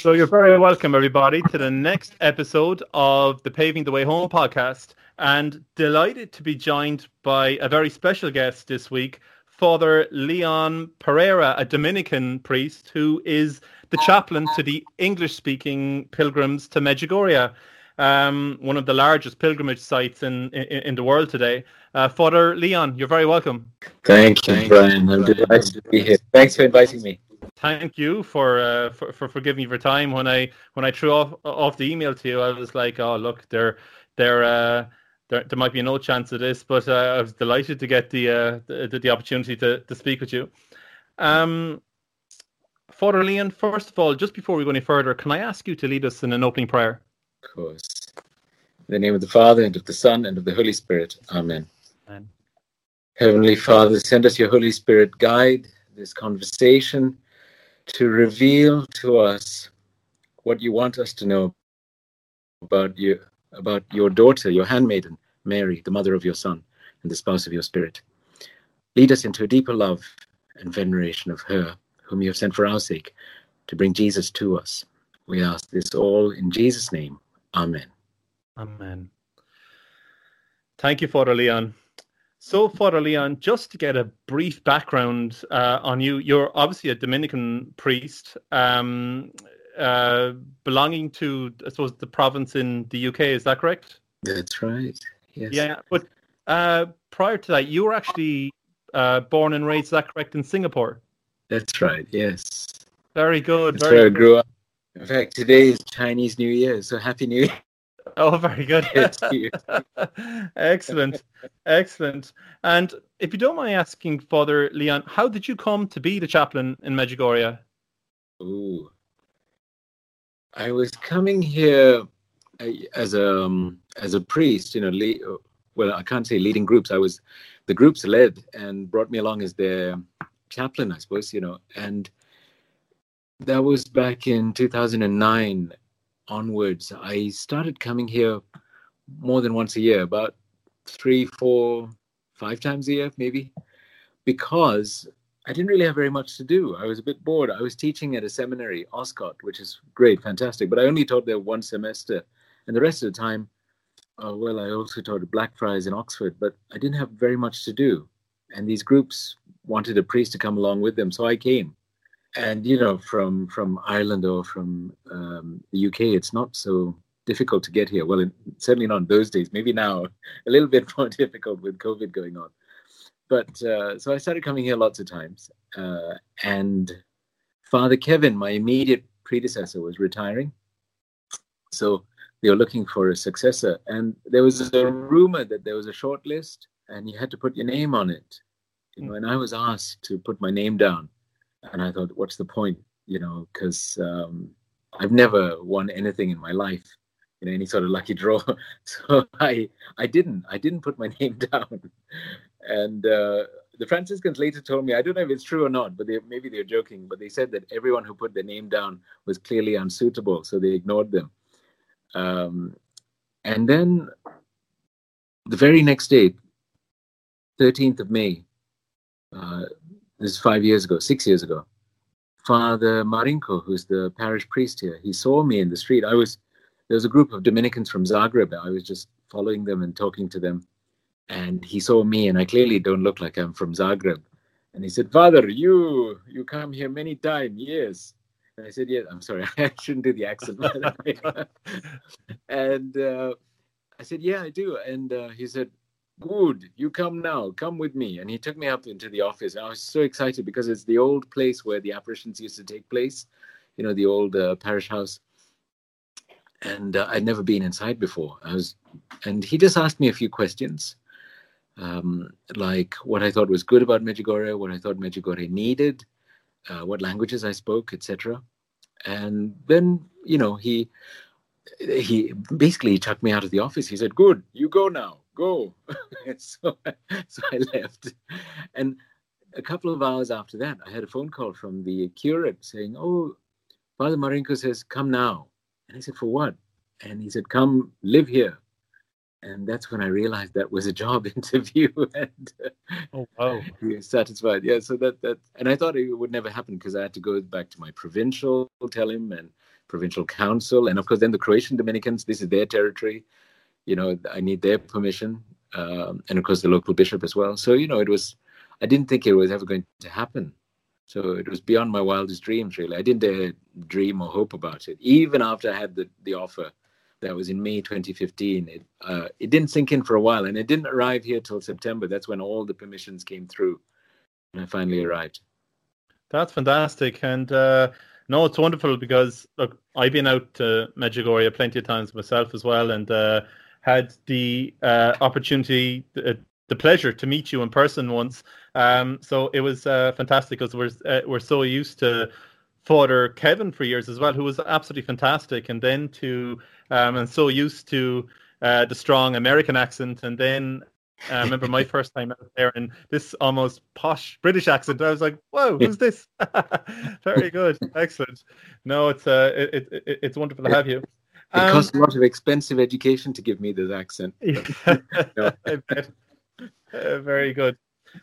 So you're very welcome, everybody, to the next episode of the Paving the Way Home podcast. And delighted to be joined by a very special guest this week, Father Leon Pereira, a Dominican priest who is the chaplain to the English-speaking pilgrims to Medjugorje, um, one of the largest pilgrimage sites in in, in the world today. Uh, Father Leon, you're very welcome. Thank you, Brian. I'm delighted to be here. Thanks for inviting me thank you for, uh, for for for giving me your time. When I when I threw off off the email to you, I was like, oh look, there there uh, there there might be no chance of this, but uh, I was delighted to get the, uh, the the opportunity to to speak with you. Um, Father Leon, first of all, just before we go any further, can I ask you to lead us in an opening prayer? Of course. In the name of the Father and of the Son and of the Holy Spirit. Amen. Amen. Heavenly Father, send us your Holy Spirit, guide this conversation to reveal to us what you want us to know about you about your daughter, your handmaiden, Mary, the mother of your son and the spouse of your spirit. Lead us into a deeper love and veneration of her, whom you have sent for our sake, to bring Jesus to us. We ask this all in Jesus' name. Amen. Amen. Thank you, Father Leon. So, Father Leon, just to get a brief background uh, on you, you're obviously a Dominican priest um, uh, belonging to, I suppose, the province in the UK. Is that correct? That's right. Yes. Yeah, but uh, prior to that, you were actually uh, born and raised. Is that correct in Singapore? That's right. Yes. Very good. That's very where good. I grew up. In fact, today is Chinese New Year, so Happy New Year. Oh, very good. excellent, excellent. And if you don't mind asking, Father Leon, how did you come to be the chaplain in Medjugorje? Ooh, I was coming here uh, as a um, as a priest. You know, lead, well, I can't say leading groups. I was the groups led and brought me along as their chaplain, I suppose. You know, and that was back in 2009 onwards, I started coming here more than once a year, about three, four, five times a year, maybe, because I didn't really have very much to do. I was a bit bored. I was teaching at a seminary, Oscott, which is great, fantastic, but I only taught there one semester. And the rest of the time, uh, well, I also taught at Blackfriars in Oxford, but I didn't have very much to do. And these groups wanted a priest to come along with them, so I came and you know from from Ireland or from um, the UK, it's not so difficult to get here. Well, certainly not in those days. Maybe now a little bit more difficult with COVID going on. But uh, so I started coming here lots of times, uh, and Father Kevin, my immediate predecessor, was retiring, so they were looking for a successor. And there was a rumor that there was a short list, and you had to put your name on it. You know, and I was asked to put my name down and I thought, what's the point? You know, because um, I've never won anything in my life, know, any sort of lucky draw. So I I didn't I didn't put my name down, and uh, the Franciscans later told me I don't know if it's true or not, but they, maybe they're joking. But they said that everyone who put their name down was clearly unsuitable, so they ignored them. Um, and then the very next day, 13th of May, uh, this is five years ago, six years ago. Father Marinko, who's the parish priest here, he saw me in the street. I was there was a group of Dominicans from Zagreb. I was just following them and talking to them, and he saw me, and I clearly don't look like I'm from Zagreb. And he said, "Father, you you come here many times, yes." And I said, "Yeah." I'm sorry, I shouldn't do the accent. and uh, I said, "Yeah, I do." And uh, he said, good you come now come with me. And he took me up into the office and i was so excited because it's the old place where the apparitions used to take place you know the old uh, parish house. And uh, i'd never been inside before. I was and he just asked me a few questions um, like what i thought was good about medjugorje what i thought medjugorje needed uh, what languages i spoke etc and then you know he he basically chucked me out of the office. He said good you go now go. so, so I left. And a couple of hours after that, I had a phone call from the curate saying, Oh, Father Marinko says, come now. And I said, For what? And he said, Come live here. And that's when I realized that was a job interview. and uh, oh, wow. He was satisfied. Yeah. So that, that, and I thought it would never happen because I had to go back to my provincial, tell him, and provincial council, and of course, then the Croatian Dominicans. This is their territory. You know, I need their permission, um, and of course, the local bishop as well. So, you know, it was. I didn't think it was ever going to happen. So it was beyond my wildest dreams, really. I didn't dare dream or hope about it, even after I had the, the offer. That was in May 2015. It uh, it didn't sink in for a while, and it didn't arrive here till September. That's when all the permissions came through, and I finally arrived. That's fantastic, and uh, no, it's wonderful because look, I've been out to Medjugorje plenty of times myself as well, and uh, had the uh, opportunity, uh, the pleasure to meet you in person once. Um, so it was uh, fantastic because we're uh, we're so used to Father Kevin for years as well, who was absolutely fantastic, and then to um, and so used to uh, the strong American accent, and then uh, I remember my first time out there and this almost posh British accent. I was like, "Whoa, who's this?" Very good, excellent. No, it's uh, it, it, it's wonderful to have you. Um, it costs a lot of expensive education to give me this accent. I bet. Uh, very good.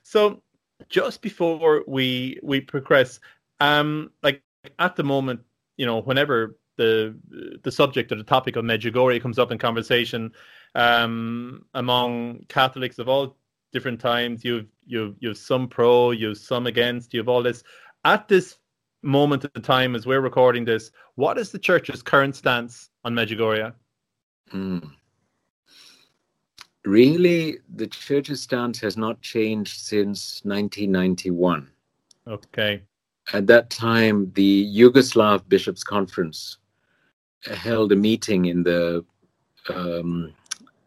So, just before we we progress, um, like at the moment, you know, whenever the the subject or the topic of Medjugorje comes up in conversation um, among Catholics of all different times, you've you've you've some pro, you've some against, you've all this. At this moment in time, as we're recording this, what is the church's current stance on Medjugorje? Mm. Really, the church's stance has not changed since 1991. Okay. At that time, the Yugoslav Bishops' Conference held a meeting in the um,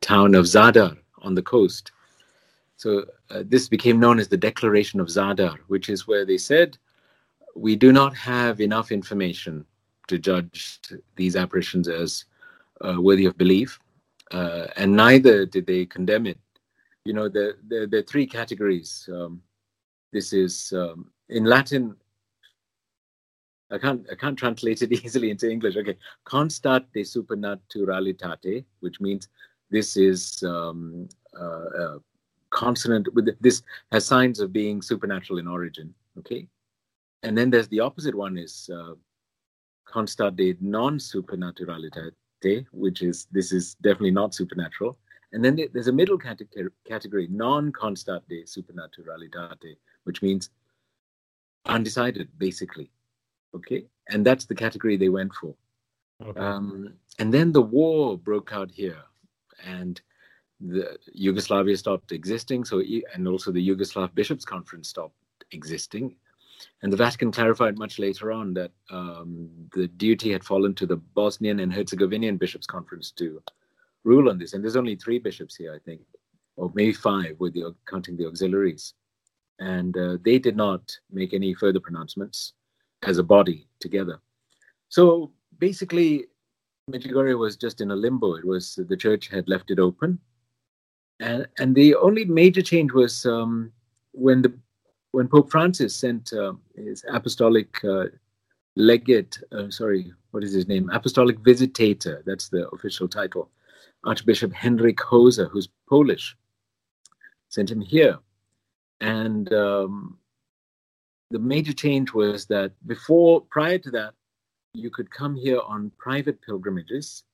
town of Zadar on the coast. So uh, this became known as the Declaration of Zadar, which is where they said, we do not have enough information to judge these apparitions as uh, worthy of belief uh, and neither did they condemn it. You know, there the, the three categories. Um, this is um, in Latin. I can't I can't translate it easily into English. Okay, constat de supernaturalitate, which means this is um, uh, uh, consonant with this has signs of being supernatural in origin. Okay, and then there's the opposite one is uh, constat de non supernaturalitate, which is this is definitely not supernatural. And then there's a middle category, non-constat de supernaturalitate, which means undecided, basically. Okay, and that's the category they went for. Okay. Um, and then the war broke out here, and the Yugoslavia stopped existing. So, and also the Yugoslav Bishops' Conference stopped existing. And the Vatican clarified much later on that um, the duty had fallen to the Bosnian and Herzegovinian Bishops' Conference to rule on this. And there's only three bishops here, I think, or maybe five, with the counting the auxiliaries. And uh, they did not make any further pronouncements as a body together. So basically, Medjugorje was just in a limbo. It was the church had left it open, and and the only major change was um, when the when Pope Francis sent uh, his apostolic uh, legate, uh, sorry, what is his name? Apostolic visitator, that's the official title, Archbishop Henryk Hoser, who's Polish, sent him here. And um, the major change was that before, prior to that, you could come here on private pilgrimages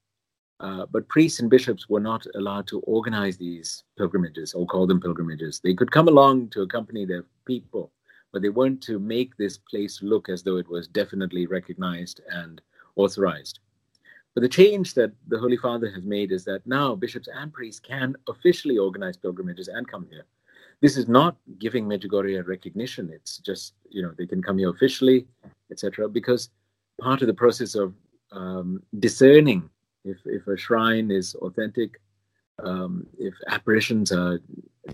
uh, but priests and bishops were not allowed to organize these pilgrimages or call them pilgrimages. They could come along to accompany their people, but they weren't to make this place look as though it was definitely recognized and authorized. But the change that the Holy Father has made is that now bishops and priests can officially organize pilgrimages and come here. This is not giving Medjugorje recognition. It's just, you know, they can come here officially, etc. Because part of the process of um, discerning if if a shrine is authentic, um, if apparitions are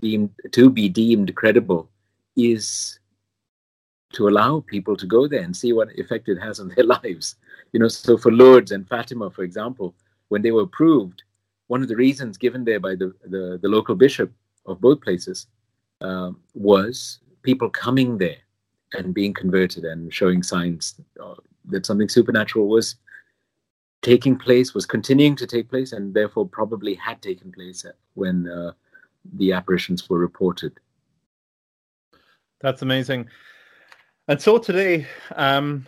deemed to be deemed credible, is to allow people to go there and see what effect it has on their lives. You know, so for Lourdes and Fatima, for example, when they were approved, one of the reasons given there by the the, the local bishop of both places um, was people coming there and being converted and showing signs uh, that something supernatural was taking place, was continuing to take place, and therefore probably had taken place when uh, the apparitions were reported. That's amazing. And so today, um,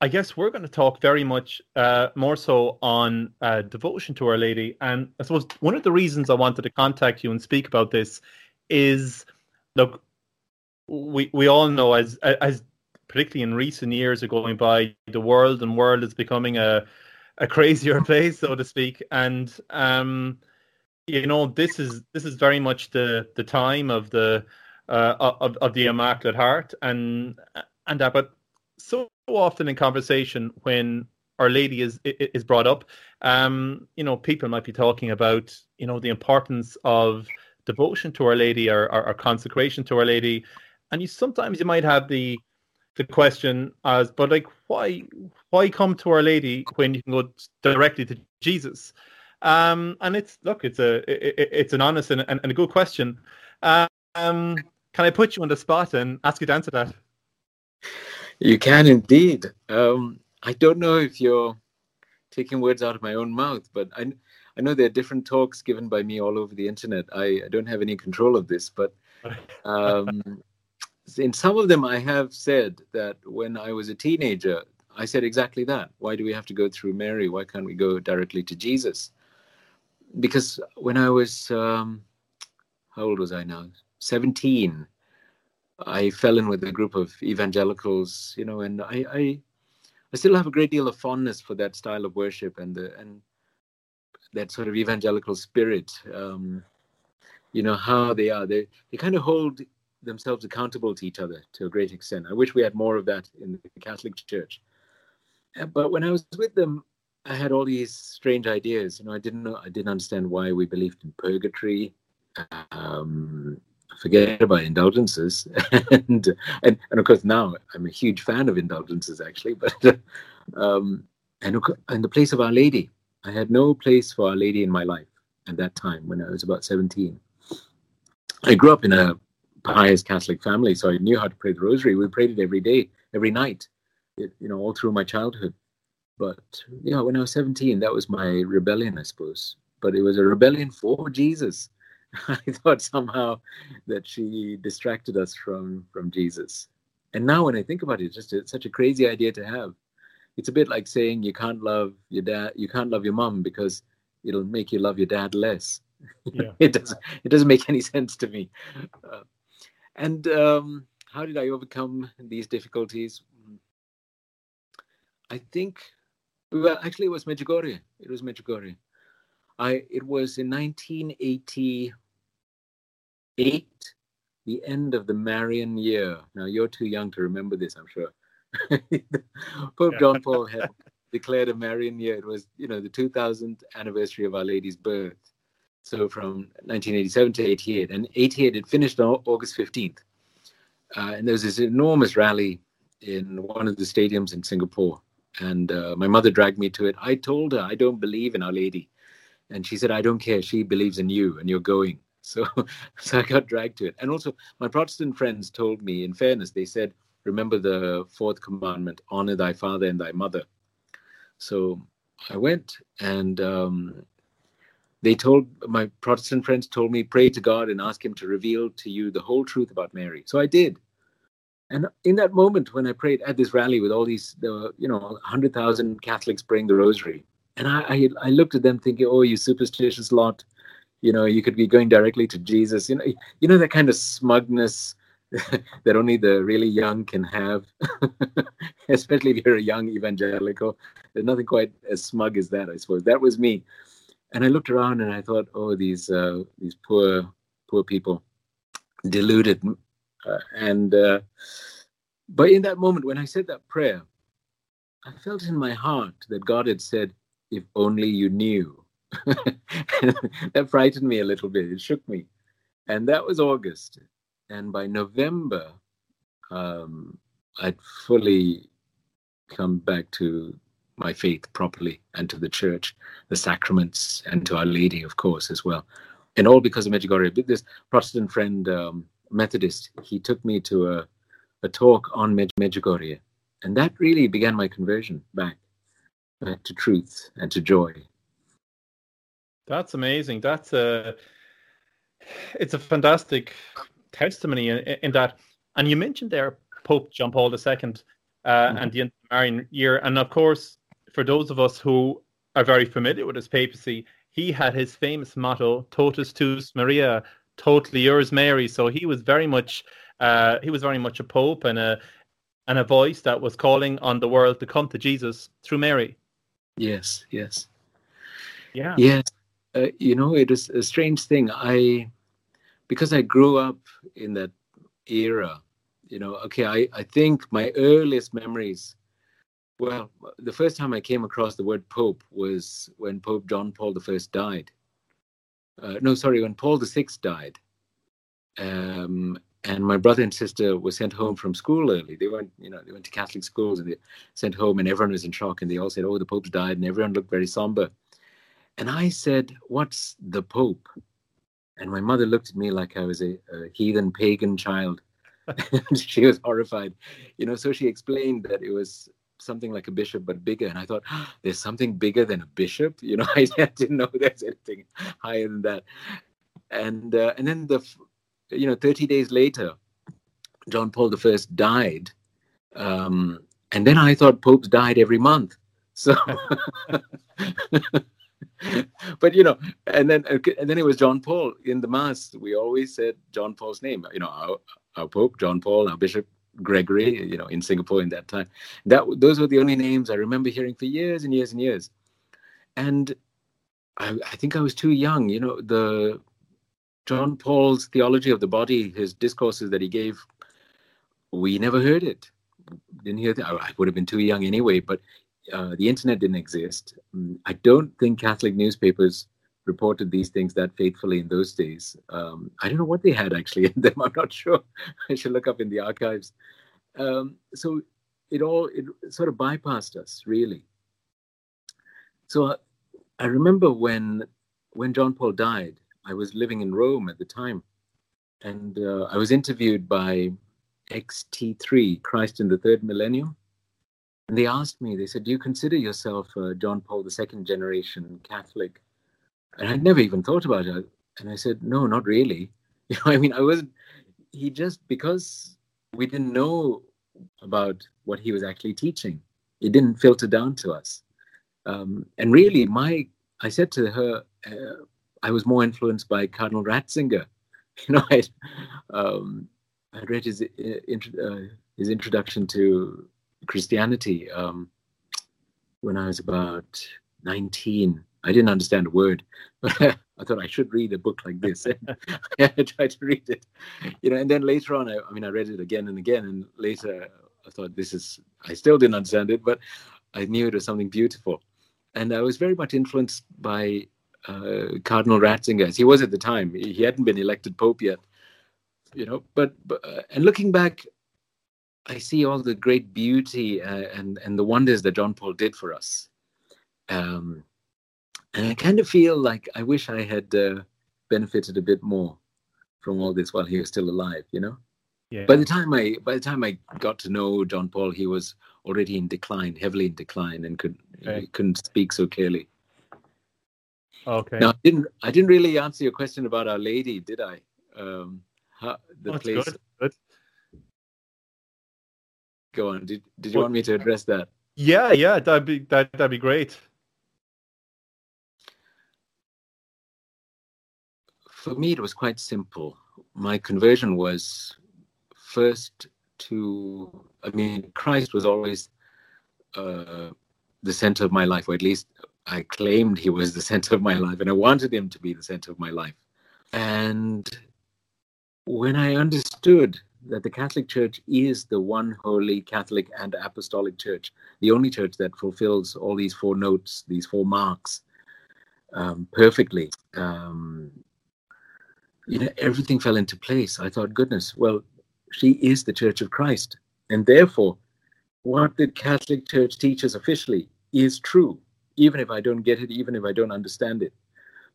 I guess we're going to talk very much uh, more so on uh, devotion to Our Lady. And I suppose one of the reasons I wanted to contact you and speak about this is look, we, we all know as as particularly in recent years are going by, the world and world is becoming a a crazier place, so to speak. And um, you know, this is this is very much the the time of the uh, of of the Immaculate Heart, and and that. But so often in conversation when Our Lady is is brought up, um, you know, people might be talking about you know the importance of devotion to Our Lady or, or, or consecration to Our Lady, and you sometimes you might have the the question as, but like, why why come to Our Lady when you can go directly to Jesus? Um, and it's look, it's a it, it's an honest and, and, and, a good question. Um, can I put you on the spot and ask you to answer that? You can indeed. Um, I don't know if you're taking words out of my own mouth, but I I know there are different talks given by me all over the internet. I, I don't have any control of this, but um, in some of them, I have said that when I was a teenager, I said exactly that. Why do we have to go through Mary? Why can't we go directly to Jesus? Because when I was, um, how old was I now? 17. I fell in with a group of evangelicals, you know, and I, I, I still have a great deal of fondness for that style of worship and the, and that sort of evangelical spirit. Um, you know how they are. They they kind of hold themselves accountable to each other to a great extent. I wish we had more of that in the Catholic Church. Uh, but when I was with them, I had all these strange ideas. You know, I didn't know, I didn't understand why we believed in purgatory. Um, forget about indulgences, and, and and of course now I'm a huge fan of indulgences actually. But um, and the place of Our Lady, I had no place for Our Lady in my life at that time when I was about 17. I grew up in a pious Catholic family, so I knew how to pray the rosary. We prayed it every day, every night, it, you know, all through my childhood. But yeah, when I was 17, that was my rebellion, I suppose. But it was a rebellion for Jesus. I thought somehow that she distracted us from from Jesus. And now, when I think about it, it's just a, such a crazy idea to have. It's a bit like saying you can't love your dad, you can't love your mom because it'll make you love your dad less. Yeah. it doesn't. It doesn't make any sense to me. Uh, and um, how did I overcome these difficulties? I think, well, actually, it was Medjugorje. It was Medjugorje. I it was in 1988, the end of the Marian year. Now you're too young to remember this, I'm sure. Pope John Paul had declared a Marian year. It was, you know, the 2000th anniversary of Our Lady's birth. So from 1987 to 88. And 88, it finished on August 15th. Uh, and there was this enormous rally in one of the stadiums in Singapore. And uh, my mother dragged me to it. I told her, I don't believe in Our Lady. And she said, I don't care. She believes in you and you're going. So, so I got dragged to it. And also, my Protestant friends told me, in fairness, they said, remember the fourth commandment honor thy father and thy mother. So I went and um, they told my Protestant friends told me pray to God and ask Him to reveal to you the whole truth about Mary. So I did, and in that moment when I prayed at this rally with all these, were you know hundred thousand Catholics praying the Rosary, and I, I I looked at them thinking, oh, you superstitious lot, you know, you could be going directly to Jesus, you know, you know that kind of smugness. that only the really young can have, especially if you're a young evangelical. There's nothing quite as smug as that, I suppose. That was me and I looked around and I thought, oh, these uh, these poor poor people, deluded, uh, and uh, but in that moment when I said that prayer, I felt in my heart that God had said, "If only you knew." that frightened me a little bit. It shook me, and that was August, and by November, um, I'd fully come back to my faith properly and to the church, the sacraments, and to Our Lady, of course, as well. And all because of Medjugorje. This Protestant friend, um, Methodist, he took me to a, a talk on Med- Medjugorje. And that really began my conversion back, back to truth and to joy. That's amazing. That's a, it's a fantastic testimony in, in that. And you mentioned there Pope John Paul II uh, mm-hmm. and the Marian year. And of course, for those of us who are very familiar with his papacy, he had his famous motto, "Totus tuus Maria," totally yours, Mary. So he was very much, uh, he was very much a pope and a and a voice that was calling on the world to come to Jesus through Mary. Yes, yes, yeah, yes. Uh, you know, it is a strange thing. I because I grew up in that era. You know, okay, I I think my earliest memories well, the first time I came across the word Pope was when Pope John Paul I died. Uh, no, sorry, when Paul VI died. Um, and my brother and sister were sent home from school early. They went, you know, they went to Catholic schools and they sent home, and everyone was in shock. And they all said, "Oh, the Pope's died," and everyone looked very somber. And I said, "What's the Pope?" And my mother looked at me like I was a, a heathen pagan child. she was horrified, you know. So she explained that it was something like a bishop but bigger. And i thought oh, there's something bigger than a bishop? You know i didn't know there's anything higher than that. And uh, and then the you know 30 days later john paul i died um, and then i thought popes died every month. So but you know and then and then it was john paul in the mass. We always said john paul's name you know our, our pope john paul our bishop Gregory, you know, in Singapore in that time. That those were the only names I remember hearing for years and years and years. And I, I think I was too young. You know, the John Paul's theology of the body, his discourses that he gave, we never heard it. Didn't hear that. I would have been too young anyway. But uh, the internet didn't exist. Mm, I don't think Catholic newspapers reported these things that faithfully in those days. Um, I don't know what they had actually in them. I'm not sure. I should look up in the archives. Um, so it all it sort of bypassed us really. So I, I remember when when John Paul died, I was living in Rome at the time, and uh, I was interviewed by XT3, Christ in the Third Millennium. And they asked me, they said, Do you consider yourself a John Paul II generation Catholic? And I'd never even thought about it. And I said, no, not really. You know, I mean, I wasn't. He just because we didn't know about what he was actually teaching, it didn't filter down to us. Um, and really, my I said to her, uh, I was more influenced by Cardinal Ratzinger. You know, I um, I read his uh, uh, his introduction to Christianity um, when I was about nineteen I didn't understand a word, I thought I should read a book like this. I tried to read it, you know. And then later on, I, I, mean, I read it again and again, and later I thought this is. I still didn't understand it, but I knew it was something beautiful, and I was very much influenced by uh, Cardinal Ratzinger, as he was at the time. He hadn't been elected pope yet, you know. But, but uh, and looking back, I see all the great beauty uh, and and the wonders that John Paul did for us. Um, and I kind of feel like I wish I had uh, benefited a bit more from all this while he was still alive. You know. Yeah. By the time I by the time I got to know John Paul, he was already in decline, heavily in decline, and could okay. couldn't speak so clearly. Okay. Now I didn't I didn't really answer your question about Our Lady, did I? Um, how, the oh, place. Good. Good. Go on. Did Did you well, want me to address that? Yeah, yeah, that'd be that that'd be great. For me, it was quite simple. My conversion was first to, I mean, Christ was always uh, the center of my life, or at least I claimed he was the center of my life, and I wanted him to be the center of my life. And when I understood that the Catholic Church is the one holy Catholic and apostolic church, the only church that fulfills all these four notes, these four marks um, perfectly, um, you know, everything fell into place. I thought, goodness, well, she is the Church of Christ. And therefore, what the Catholic Church teaches officially is true, even if I don't get it, even if I don't understand it.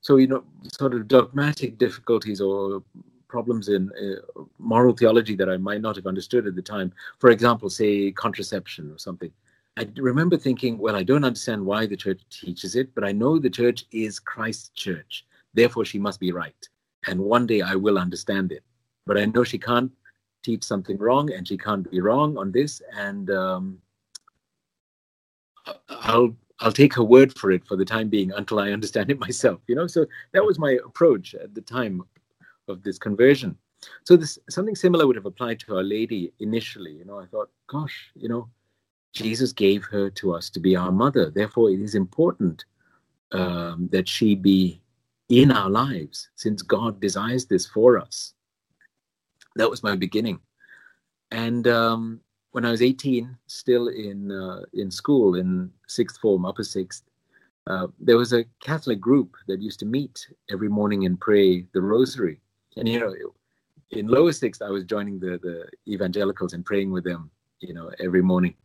So, you know, sort of dogmatic difficulties or problems in uh, moral theology that I might not have understood at the time. For example, say contraception or something. I remember thinking, well, I don't understand why the church teaches it, but I know the church is Christ's church. Therefore, she must be right and one day I will understand it. But I know she can't teach something wrong, and she can't be wrong on this, and um, I'll I'll take her word for it for the time being until I understand it myself. You know, so that was my approach at the time of this conversion. So this something similar would have applied to Our Lady initially. You know, I thought, gosh, you know, Jesus gave her to us to be our mother. Therefore, it is important um, that she be in our lives, since God desires this for us. That was my beginning. And um, when I was 18, still in uh, in school in sixth form, upper sixth, uh, there was a Catholic group that used to meet every morning and pray the Rosary. And you know, in lower sixth, I was joining the the evangelicals and praying with them, you know, every morning.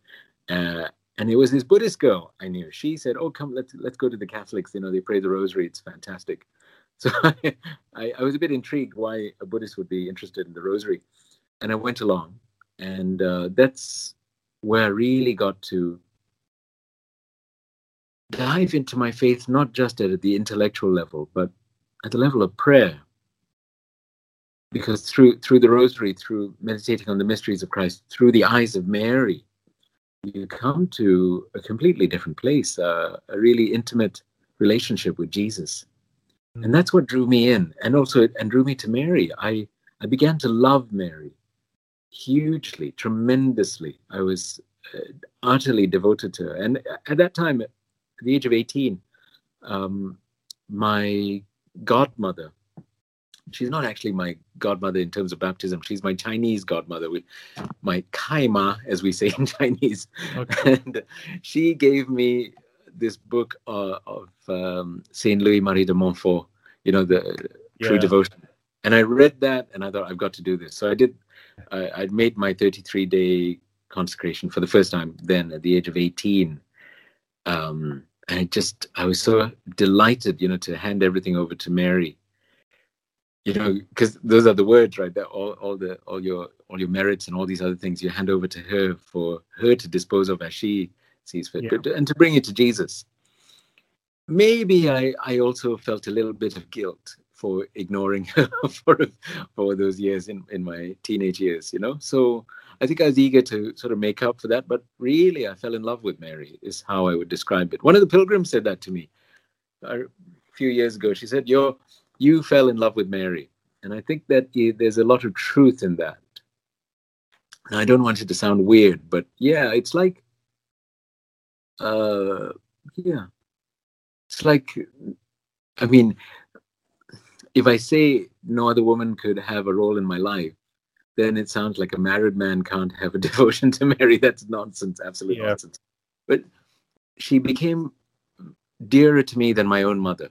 Uh, and it was this Buddhist girl I knew. She said, "Oh, come, let's let's go to the Catholics. You know, they pray the Rosary. It's fantastic." So I, I, I was a bit intrigued why a Buddhist would be interested in the Rosary, and I went along, and uh, that's where I really got to dive into my faith, not just at the intellectual level, but at the level of prayer. Because through through the Rosary, through meditating on the mysteries of Christ, through the eyes of Mary, you come to a completely different place, uh, a really intimate relationship with Jesus. And that's what drew me in, and also and drew me to Mary. I I began to love Mary hugely, tremendously. I was uh, utterly devoted to her. And at that time, at the age of 18, um, my godmother she's not actually my godmother in terms of baptism. She's my Chinese godmother, we, my kaima, as we say in Chinese. Okay. And she gave me this book uh, of um, Saint Louis Marie de Montfort, you know, the yeah. True Devotion. And I read that, and I thought I've got to do this. So I did. I, I'd made my 33 day consecration for the first time then at the age of 18. Um, and I just, I was so delighted, you know, to hand everything over to Mary you know because those are the words right that all, all the all your all your merits and all these other things you hand over to her for her to dispose of as she sees fit. Yeah. and to bring it to jesus. Maybe i i also felt a little bit of guilt for ignoring her for for those years in in my teenage years you know? So i think i was eager to sort of make up for that but really i fell in love with mary is how i would describe it. One of the pilgrims said that to me a few years ago. She said you're you fell in love with Mary. And I think that there's a lot of truth in that. And I don't want it to sound weird, but yeah, it's like, uh, yeah, it's like, I mean, if I say no other woman could have a role in my life, then it sounds like a married man can't have a devotion to Mary. That's nonsense, absolute yeah. nonsense. But she became dearer to me than my own mother.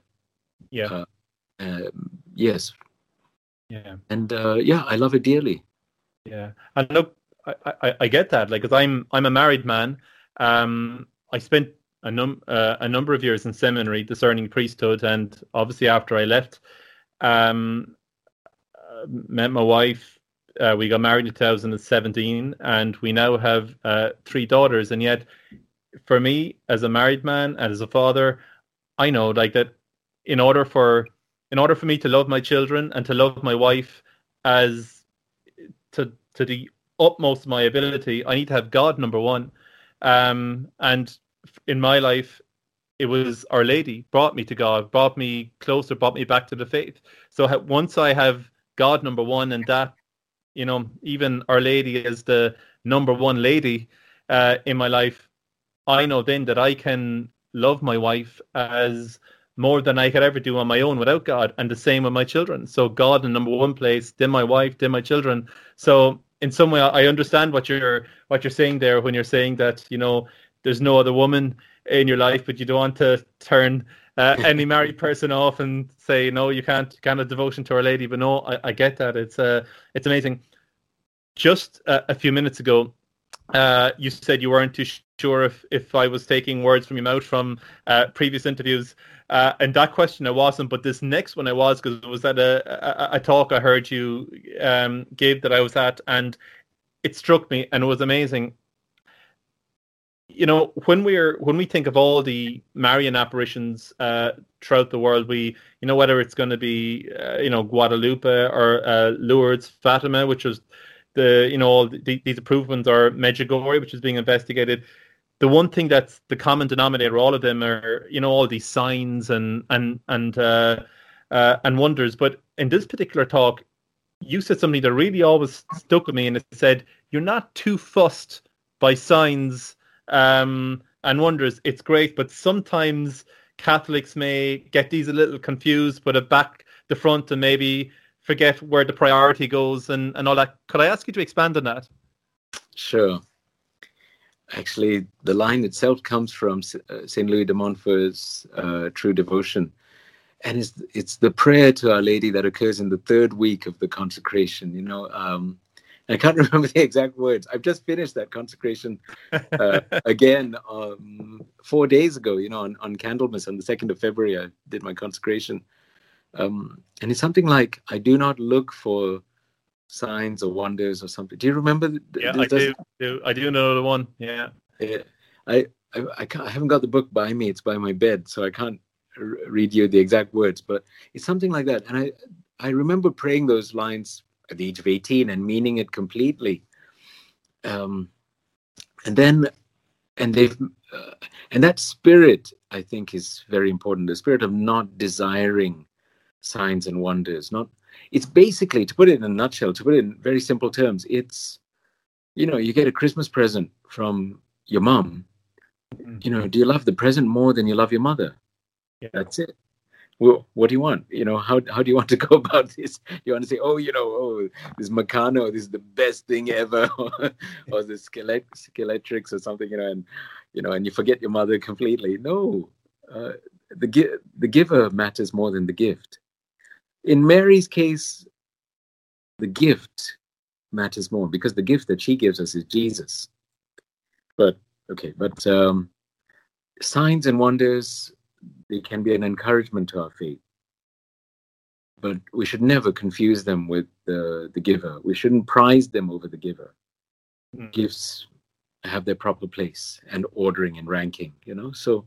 Yeah. Uh, um, yes. Yeah. And uh, yeah, I love it dearly. Yeah, and look, I, I, I get that. Like, cause I'm I'm a married man. Um, I spent a num uh, a number of years in seminary discerning priesthood, and obviously after I left, um, uh, met my wife. Uh, we got married in 2017, and we now have uh, three daughters. And yet, for me, as a married man and as a father, I know like that. In order for in order for me to love my children and to love my wife as to to the utmost of my ability, I need to have God number one. Um, and in my life, it was Our Lady brought me to God, brought me closer, brought me back to the faith. So once I have God number one, and that, you know, even Our Lady is the number one lady uh, in my life, I know then that I can love my wife as more than I could ever do on my own without God, and the same with my children. So God in number one place, then my wife, then my children. So in some way, I understand what you're what you're saying there when you're saying that you know there's no other woman in your life, but you don't want to turn uh, any married person off and say no, you can't can't have devotion to Our Lady. But no, I, I get that. It's uh, it's amazing. Just uh, a few minutes ago, uh, you said you weren't too sure if, if I was taking words from your mouth from uh, previous interviews. Uh, and that question I wasn't, but this next one I was because it was at a, a, a, talk I heard you um, give that I was at, and it struck me and it was amazing. You know, when we're when we think of all the Marian apparitions uh, throughout the world, we you know whether it's going to be uh, you know Guadalupe or uh, Lourdes, Fatima, which was the you know all the, these improvements are Medjugorje, which is being investigated. The one thing that's the common denominator, all of them are you know all these signs and and and uh, uh, and wonders. But in this particular talk, you said something that really always stuck with me, and it said you're not too fussed by signs um, and wonders. It's great, but sometimes Catholics may get these a little confused, put it back the front, and maybe forget where the priority goes and, and all that. Could I ask you to expand on that? Sure. Actually, the line itself comes from St. Uh, Louis de Montfort's uh, True Devotion. And it's, it's the prayer to Our Lady that occurs in the third week of the consecration. You know, um, I can't remember the exact words. I've just finished that consecration uh, again um, four days ago. You know, on, on Candlemas on the second of February, I did my consecration, um, and it's something like, "I do not look for signs or wonders or something." Do you remember? yeah, I do, do. I do know the one. Yeah. Yeah. I I, I, I, haven't got the book by me. It's by my bed, so I can't r- read you the exact words. But it's something like that. And I I remember praying those lines at the age of 18 and meaning it completely. Um, and then, and they've, uh, and that spirit, I think, is very important. The spirit of not desiring signs and wonders. Not, it's basically, to put it in a nutshell, to put it in very simple terms, it's, you know, you get a Christmas present from your mom. Mm-hmm. You know, do you love the present more than you love your mother? Yeah. That's it well, what do you want? You know, how how do you want to go about this? You want to say, oh, you know, oh, this Meccano, this is the best thing ever, or, the skelet Scalextric or something, you know, and you know, and you forget your mother completely. No, uh, the the giver matters more than the gift. In Mary's case, the gift matters more because the gift that she gives us is Jesus. But okay, but um, signs and wonders they can be an encouragement to our faith. But we should never confuse them with the, the giver. We shouldn't prize them over the giver. Mm. Gifts have their proper place and ordering and ranking, you know? So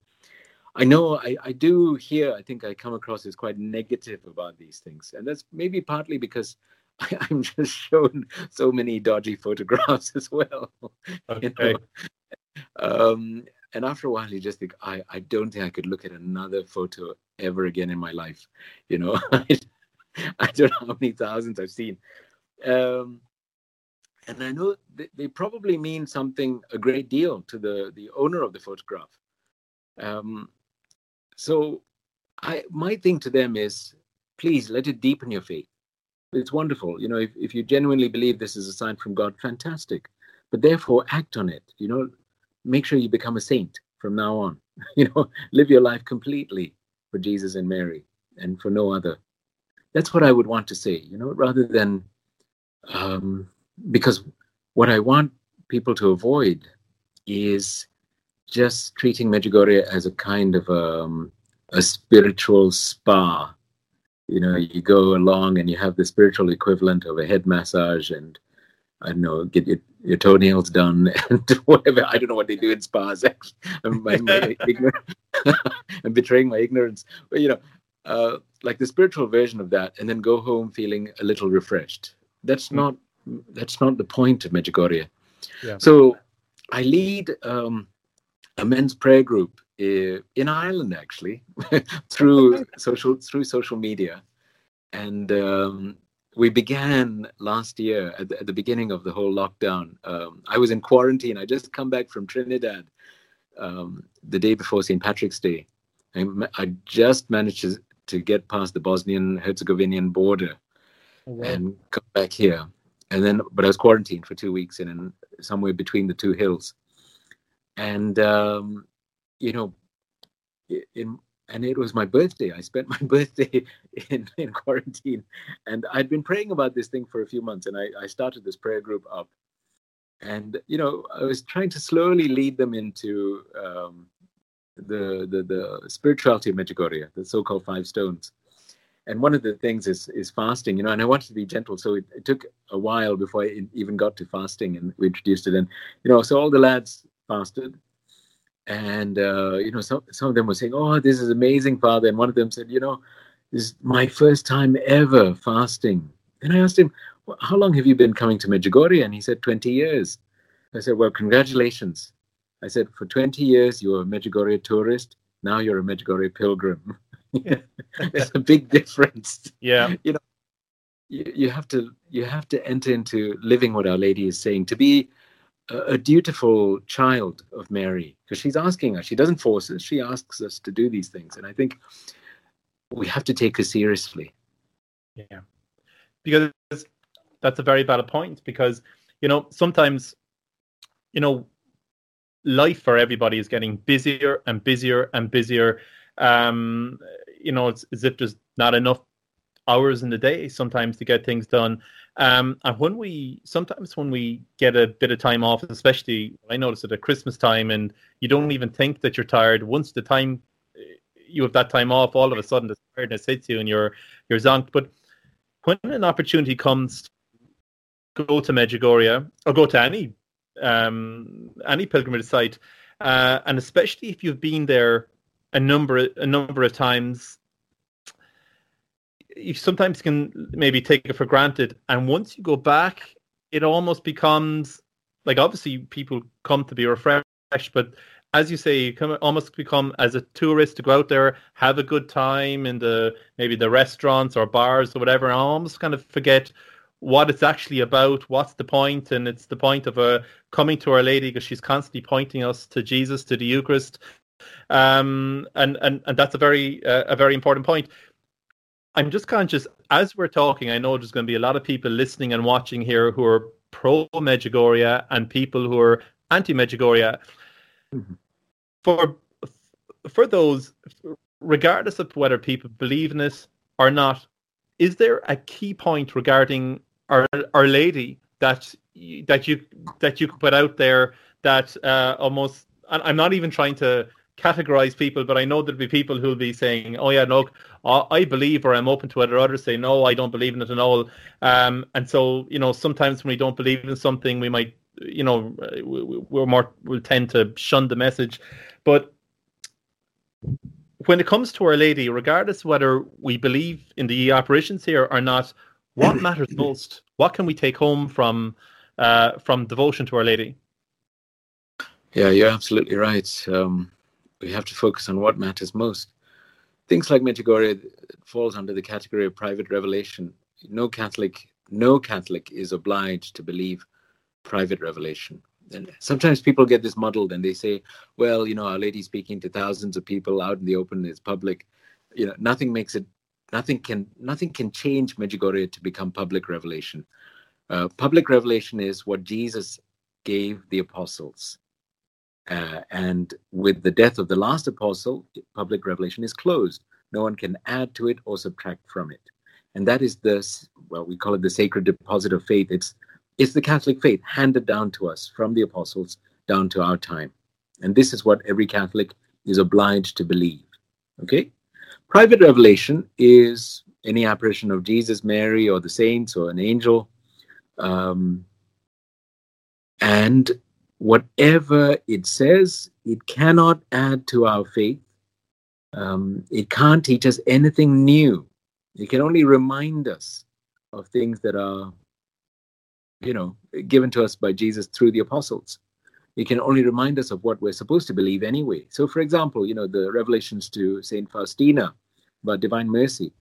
I know I, I do hear, I think I come across as quite negative about these things. And that's maybe partly because I, am just shown so many dodgy photographs as well. Okay. You know? um, and after a while you just think i i don't think i could look at another photo ever again in my life you know I, don't know how many thousands i've seen um, and i know they, they, probably mean something a great deal to the the owner of the photograph um, so i my thing to them is please let it deepen your faith it's wonderful you know if, if you genuinely believe this is a sign from god fantastic but therefore act on it you know make sure you become a saint from now on. You know, live your life completely for Jesus and Mary and for no other. That's what I would want to say, you know, rather than um, because what I want people to avoid is just treating Medjugorje as a kind of um, a spiritual spa. You know, you go along and you have the spiritual equivalent of a head massage and I don't know, get your, your toenails done and whatever. I don't know what they do in spas. Actually, I'm, my, I'm betraying my ignorance. But you know, uh, like the spiritual version of that, and then go home feeling a little refreshed. That's mm. not that's not the point of Medjugorje. Yeah. So I lead um, a men's prayer group uh, in Ireland, actually, through social through social media, and um, we began last year at the, at the, beginning of the whole lockdown. Um, I was in quarantine. I just come back from Trinidad um, the day before St. Patrick's Day. I, I, just managed to, to get past the Bosnian Herzegovinian border oh, wow. and come back here. And then, but I was quarantined for two weeks in, in somewhere between the two hills. And, um, you know, in and it was my birthday. I spent my birthday in, in quarantine, and I'd been praying about this thing for a few months, and I, I started this prayer group up, and you know I was trying to slowly lead them into um, the, the the spirituality of Medjugorje, the so-called five stones. And one of the things is is fasting, you know, and I wanted to be gentle, so it, it took a while before I even got to fasting, and we introduced it. And you know, so all the lads fasted, and uh, you know some some of them were saying oh this is amazing father and one of them said you know this is my first time ever fasting and i asked him well, how long have you been coming to Medjugorje? And he said, 20 years. I said, well, congratulations. I said, for 20 years, you were a Medjugorje tourist. Now you're a Medjugorje pilgrim. There's a big difference. Yeah. You know, you, you have to you have to enter into living what Our Lady is saying to be a, dutiful child of Mary because she's asking us. She doesn't force us. She asks us to do these things, and I think we have to take her seriously. Yeah, because that's a very valid point. Because you know sometimes, you know, life for everybody is getting busier and busier and busier. Um, you know, it's as if there's not enough hours in the day sometimes to get things done. Um, and when we sometimes when we get a bit of time off, especially I notice it at Christmas time, and you don't even think that you're tired. Once the time you have that time off, all of a sudden the tiredness hits you and you're you're zonked. But when an opportunity comes, go to Medjugorje or go to any um, any pilgrimage site, uh, and especially if you've been there a number a number of times you sometimes can maybe take it for granted and once you go back it almost becomes like obviously people come to be refreshed but as you say you come almost become as a tourist to go out there have a good time in the maybe the restaurants or bars or whatever and almost kind of forget what it's actually about what's the point and it's the point of uh, coming to our lady because she's constantly pointing us to jesus to the eucharist um, and and and that's a very uh, a very important point. I'm just conscious as we're talking. I know there's going to be a lot of people listening and watching here who are pro Medjugorje and people who are anti Medjugorje. Mm-hmm. For for those, regardless of whether people believe in this or not, is there a key point regarding Our Our Lady that that you that you could put out there that uh, almost? I'm not even trying to categorize people, but I know there'll be people who'll be saying, "Oh yeah, look, I believe," or "I'm open to it," or others say, "No, I don't believe in it at all." Um, and so, you know, sometimes when we don't believe in something, we might, you know, we're more will tend to shun the message. But when it comes to Our Lady, regardless whether we believe in the apparitions here or not, what matters most? What can we take home from uh, from devotion to Our Lady? Yeah, you're absolutely right. Um, we have to focus on what matters most. Things like Medjugorje falls under the category of private revelation. No Catholic, no Catholic is obliged to believe private revelation. And sometimes people get this muddled and they say, well, you know, Our Lady speaking to thousands of people out in the open is public. You know, nothing makes it, nothing can, nothing can change Medjugorje to become public revelation. Uh, public revelation is what Jesus gave the apostles. Uh, and with the death of the last apostle, public revelation is closed. No one can add to it or subtract from it. And that is the, well, we call it the sacred deposit of faith. It's, it's the Catholic faith handed down to us from the apostles down to our time. And this is what every Catholic is obliged to believe. Okay? Private revelation is any apparition of Jesus, Mary, or the saints, or an angel. Um, and whatever it says, it cannot add to our faith. Um, it can't teach us anything new. It can only remind us of things that are, you know, given to us by Jesus through the apostles. It can only remind us of what we're supposed to believe anyway. So, for example, you know, the revelations to Saint Faustina about divine mercy.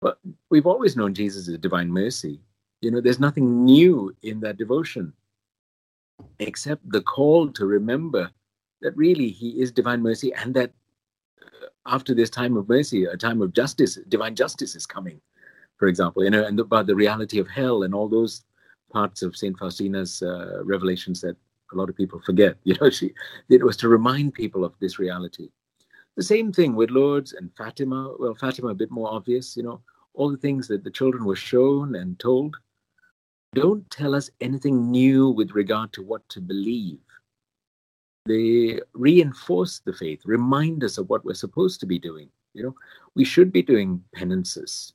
But we've always known Jesus as divine mercy. You know, there's nothing new in that devotion except the call to remember that really he is divine mercy and that uh, after this time of mercy a time of justice divine justice is coming for example you know and about the reality of hell and all those parts of saint faustina's uh, revelations that a lot of people forget you know she it was to remind people of this reality. The same thing with lourdes and fatima well fatima a bit more obvious you know all the things that the children were shown and told don't tell us anything new with regard to what to believe. They reinforce the faith, remind us of what we're supposed to be doing. You know, we should be doing penances,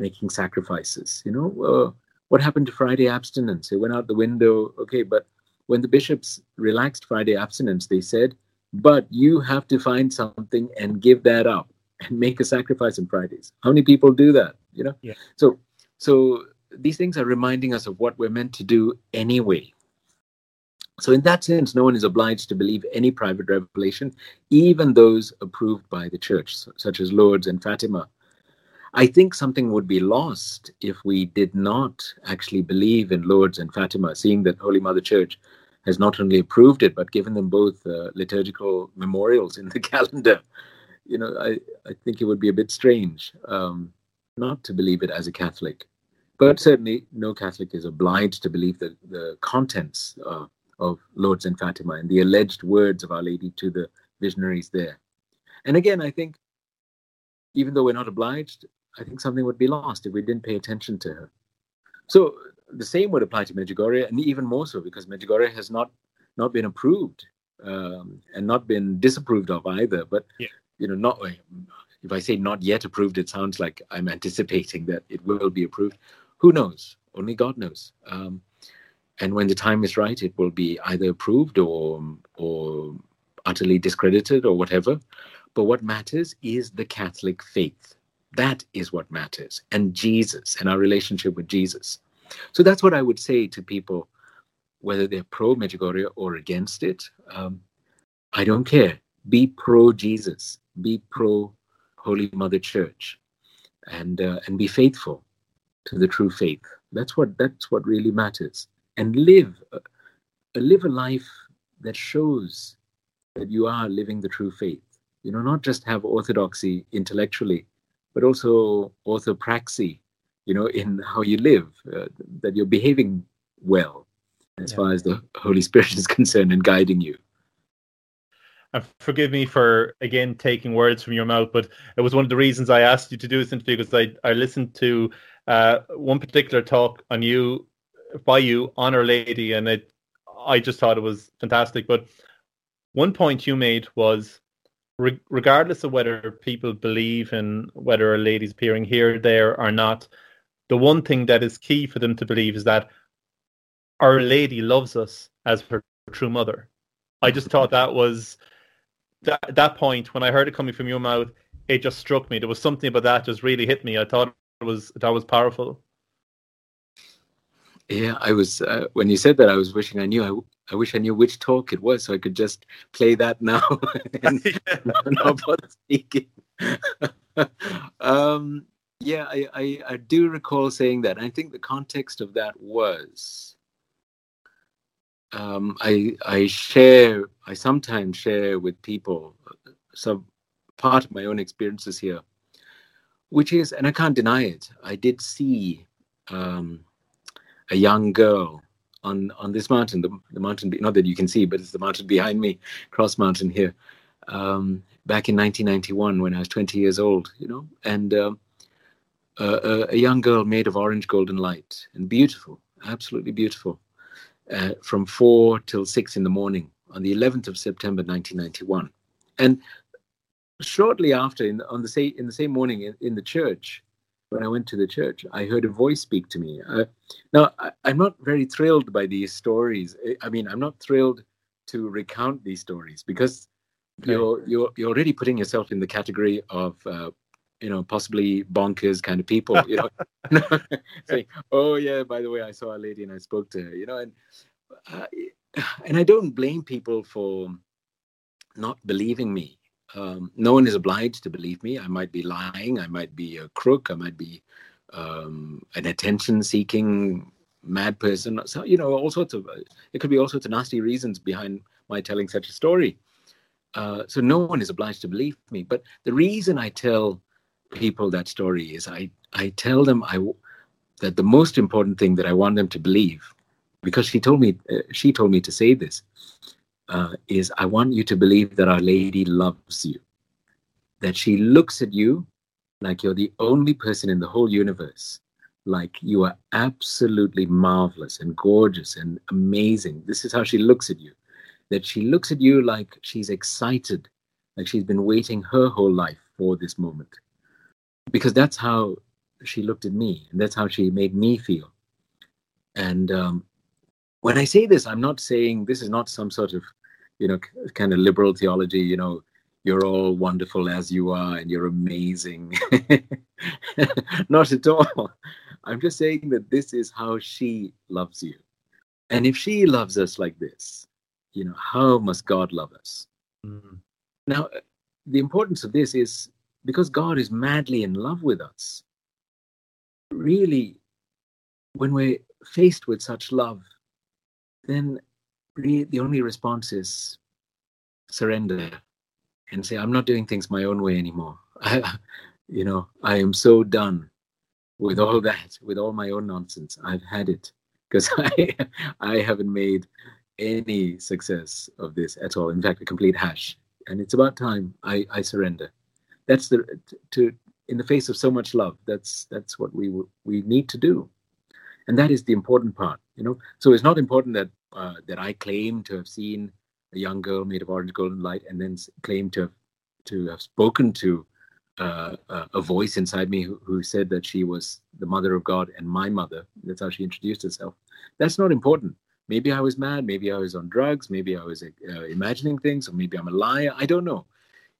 making sacrifices. You know, uh, what happened to Friday abstinence? It went out the window. Okay, but when the bishops relaxed Friday abstinence, they said, but you have to find something and give that up and make a sacrifice on Fridays. How many people do that? You know, yeah. so so these things are reminding us of what we're meant to do anyway. So, in that sense, no one is obliged to believe any private revelation, even those approved by the church, such as Lourdes and Fatima. I think something would be lost if we did not actually believe in Lourdes and Fatima, seeing that Holy Mother Church has not only approved it, but given them both uh, liturgical memorials in the calendar. You know, I, I think it would be a bit strange um, not to believe it as a Catholic. But certainly, no Catholic is obliged to believe the, the contents uh, of Lourdes and Fatima and the alleged words of Our Lady to the visionaries there. And again, I think even though we're not obliged, I think something would be lost if we didn't pay attention to her. So the same would apply to Medjugorje, and even more so because Medjugorje has not not been approved um, and not been disapproved of either. But yeah. you know, not if I say not yet approved, it sounds like I'm anticipating that it will be approved. Who knows? Only God knows. Um, and when the time is right, it will be either approved or or utterly discredited or whatever. But what matters is the Catholic faith. That is what matters, and Jesus and our relationship with Jesus. So that's what I would say to people, whether they're pro Medjugorje or against it. Um, I don't care. Be pro Jesus. Be pro Holy Mother Church, and uh, and be faithful to the true faith. That's what that's what really matters and live uh, live a life that shows that you are living the true faith you know not just have orthodoxy intellectually but also orthopraxy you know in how you live uh, that you're behaving well as yeah. far as the holy spirit is concerned and guiding you and forgive me for again taking words from your mouth, but it was one of the reasons I asked you to do this interview because I, I listened to uh, one particular talk on you by you on Our Lady, and it, I just thought it was fantastic. But one point you made was, re- regardless of whether people believe in whether Our Lady's appearing here, there, or not, the one thing that is key for them to believe is that Our Lady loves us as her true mother. I just thought that was that that point when I heard it coming from your mouth, it just struck me. There was something about that just really hit me. I thought it was that was powerful. Yeah, I was uh, when you said that. I was wishing I knew. I, I wish I knew which talk it was, so I could just play that now and not bother speaking. um, yeah, I, I, I do recall saying that. I think the context of that was um, I I share. I sometimes share with people some part of my own experiences here, which is, and I can't deny it. I did see. Um, a young girl on on this mountain, the, the mountain, not that you can see, but it's the mountain behind me, Cross Mountain here, um, back in 1991 when I was 20 years old, you know, and uh, a, a, young girl made of orange golden light and beautiful, absolutely beautiful, uh, from four till six in the morning on the 11th of September 1991, and shortly after, in, on the same in the same morning in, in the church, when I went to the church, I heard a voice speak to me. Uh, now, I, am not very thrilled by these stories. I mean, I'm not thrilled to recount these stories because okay. you're you're you're already putting yourself in the category of uh, you know possibly bonkers kind of people. You know, saying, "Oh yeah, by the way, I saw a lady and I spoke to her." You know, and uh, and I don't blame people for not believing me um, no one is obliged to believe me. I might be lying. I might be a crook. I might be um, an attention-seeking mad person. So you know, all sorts of. It could be all sorts of nasty reasons behind my telling such a story. Uh, so no one is obliged to believe me. But the reason I tell people that story is I I tell them I that the most important thing that I want them to believe, because she told me uh, she told me to say this uh, is I want you to believe that Our Lady loves you, that she looks at you like you're the only person in the whole universe, like you are absolutely marvelous and gorgeous and amazing. This is how she looks at you, that she looks at you like she's excited, like she's been waiting her whole life for this moment. Because that's how she looked at me, and that's how she made me feel. And um, when I say this, I'm not saying this is not some sort of, you know, kind of liberal theology, you know, you're all wonderful as you are and you're amazing. not at all. I'm just saying that this is how she loves you. And if she loves us like this, you know, how must God love us? Mm. Now, the importance of this is because God is madly in love with us. Really, when we're faced with such love, then the only response is surrender and say, I'm not doing things my own way anymore. I, you know, I am so done with all that, with all my own nonsense. I've had it because I, I haven't made any success of this at all. In fact, a complete hash. And it's about time I, I surrender. That's the to in the face of so much love. That's that's what we we need to do, and that is the important part. You know, so it's not important that uh, that I claim to have seen a young girl made of orange golden light and then claim to have to have spoken to uh, a voice inside me who, who, said that she was the mother of God and my mother. That's how she introduced herself. That's not important. Maybe I was mad. Maybe I was on drugs. Maybe I was uh, imagining things, or maybe I'm a liar. I don't know.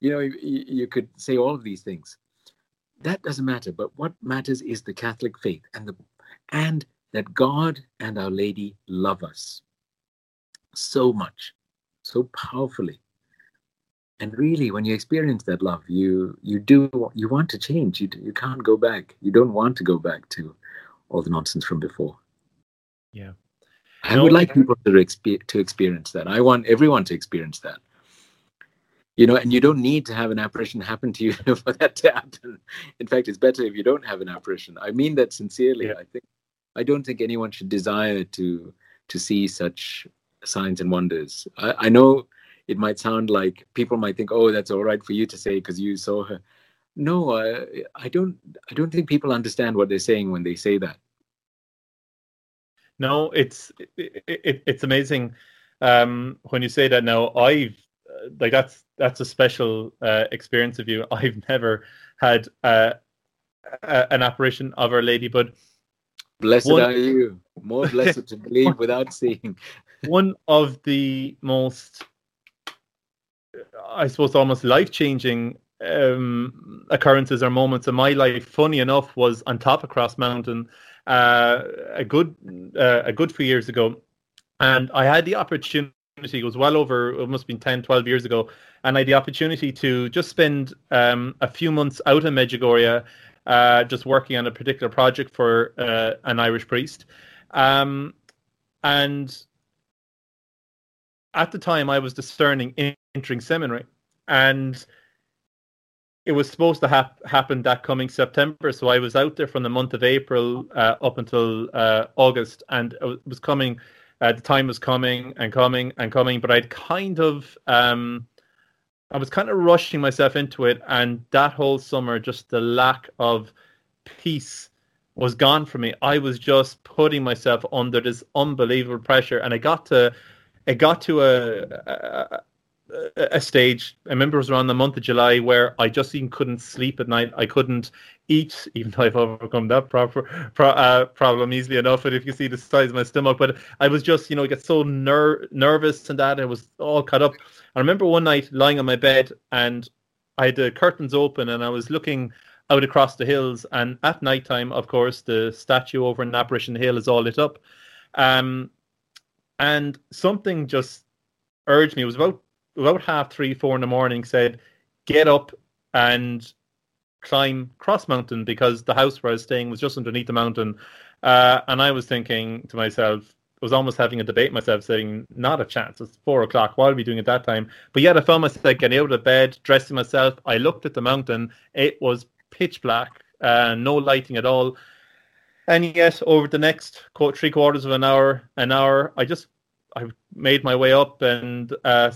You know, you, you could say all of these things. That doesn't matter. But what matters is the Catholic faith and the and that God and Our Lady love us so much, so powerfully. And really, when you experience that love, you you do you want to change. You you can't go back. You don't want to go back to all the nonsense from before. Yeah. I no, would like people to, exp- to experience that. I want everyone to experience that. You know, and you don't need to have an apparition happen to you for that to happen. In fact, it's better if you don't have an apparition. I mean that sincerely. Yeah. I think I don't think anyone should desire to to see such signs and wonders. I, I know it might sound like people might think, "Oh, that's all right for you to say because you saw her." No, I, I don't. I don't think people understand what they're saying when they say that. No, it's it, it, it's amazing um, when you say that. Now, I've like that's that's a special uh, experience of you. I've never had uh, a, an apparition of Our Lady, but blessed one, are you, more blessed to believe without seeing. one of the most, I suppose, almost life changing um, occurrences or moments in my life. Funny enough, was on top of Cross Mountain uh, a good uh, a good few years ago, and I had the opportunity. It was well over. It must have been 10, 12 years ago, and I had the opportunity to just spend um, a few months out in Medjugorje, uh, just working on a particular project for uh, an Irish priest, um, and at the time I was discerning entering seminary, and it was supposed to ha- happen that coming September. So I was out there from the month of April uh, up until uh, August, and it was coming. Uh, the time was coming and coming and coming, but I'd kind of, um, I was kind of rushing myself into it, and that whole summer, just the lack of peace was gone for me. I was just putting myself under this unbelievable pressure, and I got to, it got to a, a a stage. I remember it was around the month of July where I just even couldn't sleep at night. I couldn't eat, even though I've overcome that proper, pro, uh, problem easily enough. And if you see the size of my stomach, but I was just, you know, I get so ner- nervous and that it was all cut up. I remember one night lying on my bed and I had the curtains open and I was looking out across the hills. And at night time, of course, the statue over in Apparition Hill is all lit up. Um, and something just urged me. It was about about half three, four in the morning, said, "Get up and climb Cross Mountain because the house where I was staying was just underneath the mountain." Uh, and I was thinking to myself, I was almost having a debate myself, saying, "Not a chance. It's four o'clock. What are we doing at that time?" But yet, I found myself getting out of bed, dressing myself. I looked at the mountain. It was pitch black, uh, no lighting at all. And yet, over the next three quarters of an hour, an hour, I just I made my way up and uh,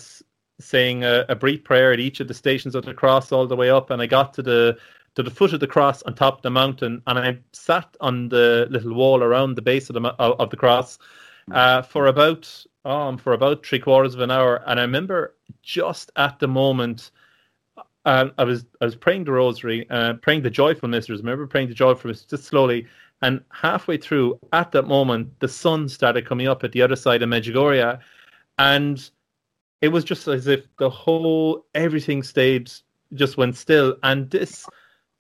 saying a, a, brief prayer at each of the stations of the cross all the way up, and I got to the to the foot of the cross on top of the mountain, and I sat on the little wall around the base of the of the cross uh, for about um for about three quarters of an hour, and I remember just at the moment. Uh, I was I was praying the rosary, uh, praying the joyful mysteries. I remember praying the joyful mysteries just slowly, and halfway through, at that moment, the sun started coming up at the other side of Medjugorje, and it was just as if the whole everything stayed just went still and this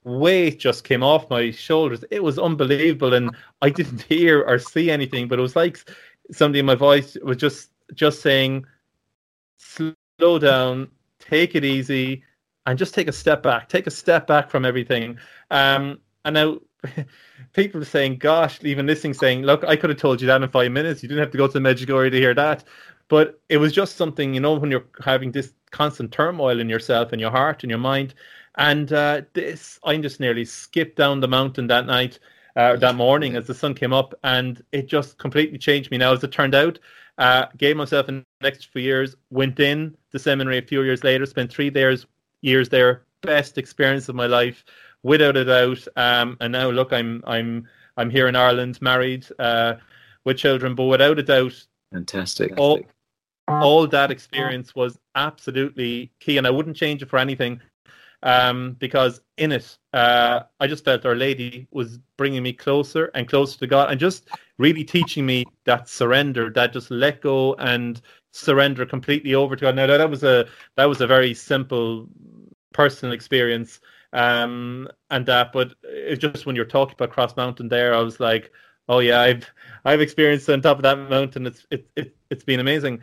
weight just came off my shoulders. It was unbelievable, and I didn't hear or see anything, but it was like somebody in my voice was just just saying, "Slow down, take it easy, and just take a step back. Take a step back from everything." Um, and now people are saying, "Gosh," even listening, saying, "Look, I could have told you that in five minutes. You didn't have to go to the Medjugorje to hear that." But it was just something, you know, when you're having this constant turmoil in yourself and your heart and your mind. And uh, this, I just nearly skipped down the mountain that night, uh, that morning as the sun came up, and it just completely changed me. Now, as it turned out, uh, gave myself an next few years, went in the seminary a few years later, spent three years, years there, best experience of my life, without a doubt. Um, and now, look, I'm I'm I'm here in Ireland, married, uh, with children, but without a doubt, fantastic. All, all that experience was absolutely key, and I wouldn't change it for anything. Um, because in it, uh, I just felt Our Lady was bringing me closer and closer to God, and just really teaching me that surrender, that just let go and surrender completely over to God. Now that was a that was a very simple personal experience, um, and that, but it's just when you're talking about Cross Mountain, there, I was like, oh yeah, I've I've experienced on top of that mountain. It's it, it it's been amazing.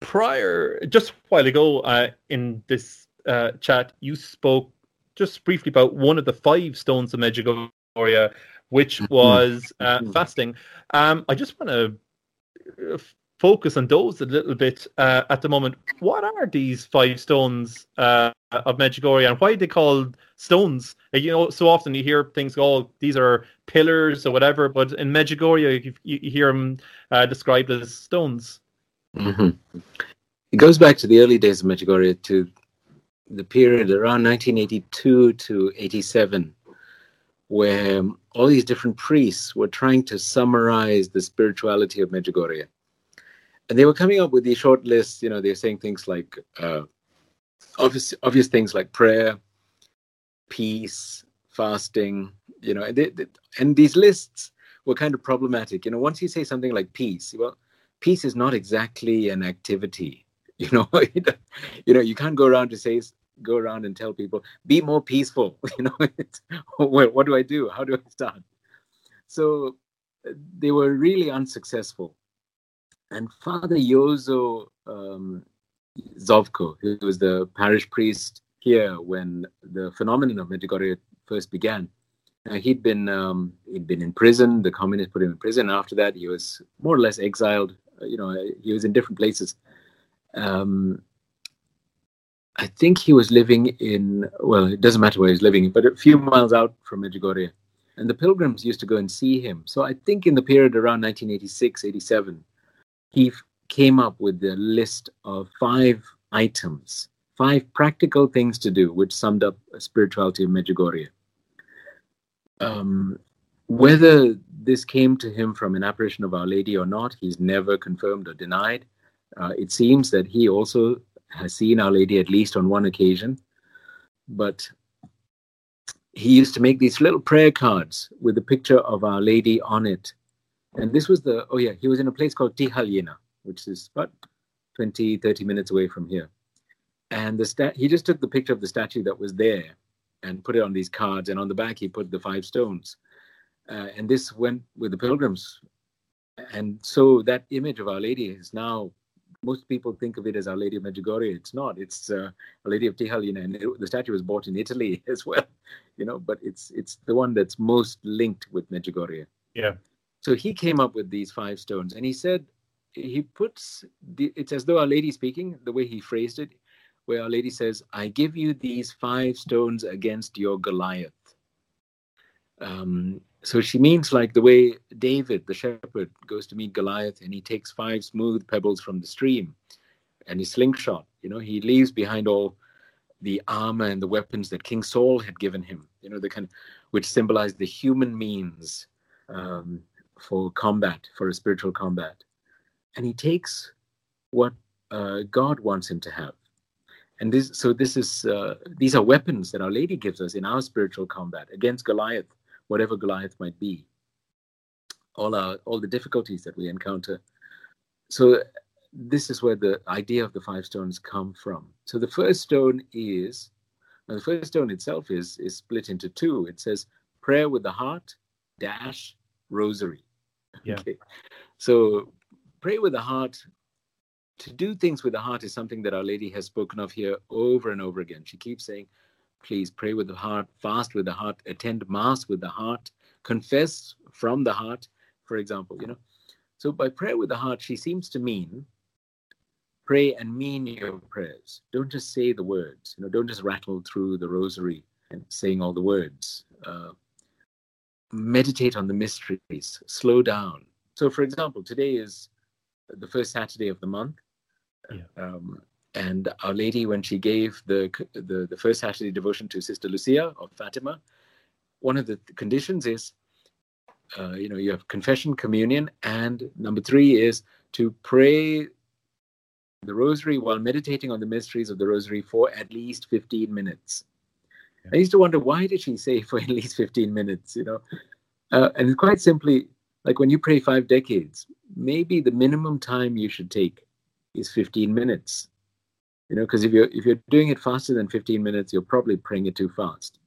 Prior, just a while ago, uh, in this uh, chat, you spoke just briefly about one of the five stones of Medjugorje, which mm-hmm. was uh, mm-hmm. fasting. Um, I just want to uh, focus on those a little bit uh, at the moment. What are these five stones uh, of Medjugorje, and why are they called stones? You know, so often you hear things, oh, these are pillars or whatever, but in Medjugorje, you, you hear them uh, described as stones. Mm-hmm. It goes back to the early days of Medjugorje, to the period around 1982 to 87, where all these different priests were trying to summarize the spirituality of Medjugorje. And they were coming up with these short lists, you know, they're saying things like uh, obvious, obvious things like prayer, peace, fasting, you know, and, they, they, and these lists were kind of problematic. You know, once you say something like peace, well, peace is not exactly an activity. You know, you know, you can't go around to say go around and tell people be more peaceful. You know, well, what do I do? How do I start? So they were really unsuccessful. And Father Jozo um, Zovko, who was the parish priest here when the phenomenon of Medjugorje first began, uh, he'd been um, he'd been in prison. The communists put him in prison. After that, he was more or less exiled. You know, he was in different places. Um, I think he was living in well, it doesn't matter where he's living, but a few miles out from Medjugorje. And the pilgrims used to go and see him. So I think in the period around 1986, 87, he came up with a list of five items, five practical things to do, which summed up spirituality of Medjugorje. Um, whether this came to him from an apparition of Our Lady or not, he's never confirmed or denied. Uh, it seems that he also has seen Our Lady at least on one occasion, but he used to make these little prayer cards with a picture of Our Lady on it. And this was the, oh yeah, he was in a place called Tihaljina, which is about 20, 30 minutes away from here. And the stat, he just took the picture of the statue that was there and put it on these cards. And on the back, he put the five stones. Uh, and this went with the pilgrims. And so that image of Our Lady is now, most people think of it as Our Lady of Medjugorje. It's not. It's uh, Our Lady of Tihaljina. And it, the statue was bought in Italy as well, you know, but it's it's the one that's most linked with Medjugorje. Yeah. So he came up with these five stones. And he said, he puts, the, it's as though Our Lady speaking, the way he phrased it where Our Lady says, I give you these five stones against your Goliath. Um, so she means like the way David, the shepherd, goes to meet Goliath and he takes five smooth pebbles from the stream and his slingshot. You know, he leaves behind all the armor and the weapons that King Saul had given him, you know, the kind of, which symbolized the human means um, for combat, for a spiritual combat. And he takes what uh, God wants him to have and this so this is uh, these are weapons that our lady gives us in our spiritual combat against goliath whatever goliath might be all our all the difficulties that we encounter so this is where the idea of the five stones come from so the first stone is Now, the first stone itself is is split into two. It says prayer with the heart dash rosary. Yeah. Okay. So pray with the heart. To do things with the heart is something that Our Lady has spoken of here over and over again. She keeps saying, please pray with the heart, fast with the heart, attend mass with the heart, confess from the heart, for example, you know. So by prayer with the heart, she seems to mean pray and mean your prayers. Don't just say the words, you know, don't just rattle through the rosary and saying all the words. Uh, meditate on the mysteries, slow down. So, for example, today is the first Saturday of the month. Yeah. Um, and Our Lady, when she gave the, the, the first Saturday devotion to Sister Lucia of Fatima, one of the conditions is, uh, you know, you have confession, communion, and number three is to pray the rosary while meditating on the mysteries of the rosary for at least 15 minutes. I used to wonder why did she say for at least 15 minutes, you know? Uh, and quite simply, like when you pray five decades, maybe the minimum time you should take is 15 minutes. You know, because if you're if you're doing it faster than 15 minutes, you're probably praying it too fast.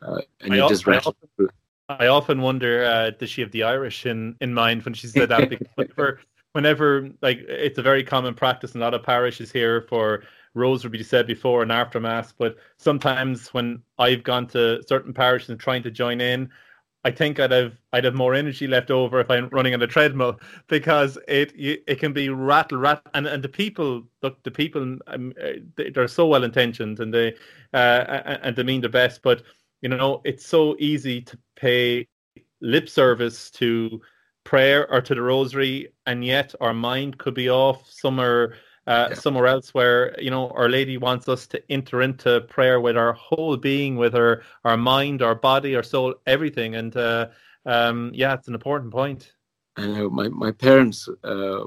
Uh, and I you just rattle through. I often wonder, uh, does she have the Irish in, in mind when she said that? Because whenever, whenever, like, it's a very common practice in a lot of parishes here for rosary to be said before and after mass. But sometimes when I've gone to certain parishes and trying to join in, I think I'd have I'd have more energy left over if I'm running on a treadmill because it it can be rattle rattle and, and the people look the people um, uh, they- they're so well intentioned and they uh, and and they mean the best but you know it's so easy to pay lip service to prayer or to the rosary and yet our mind could be off somewhere uh, Yeah. somewhere else where you know our lady wants us to enter into prayer with our whole being with our our mind our body our soul everything and uh, um, yeah it's an important point I know my, my parents, uh,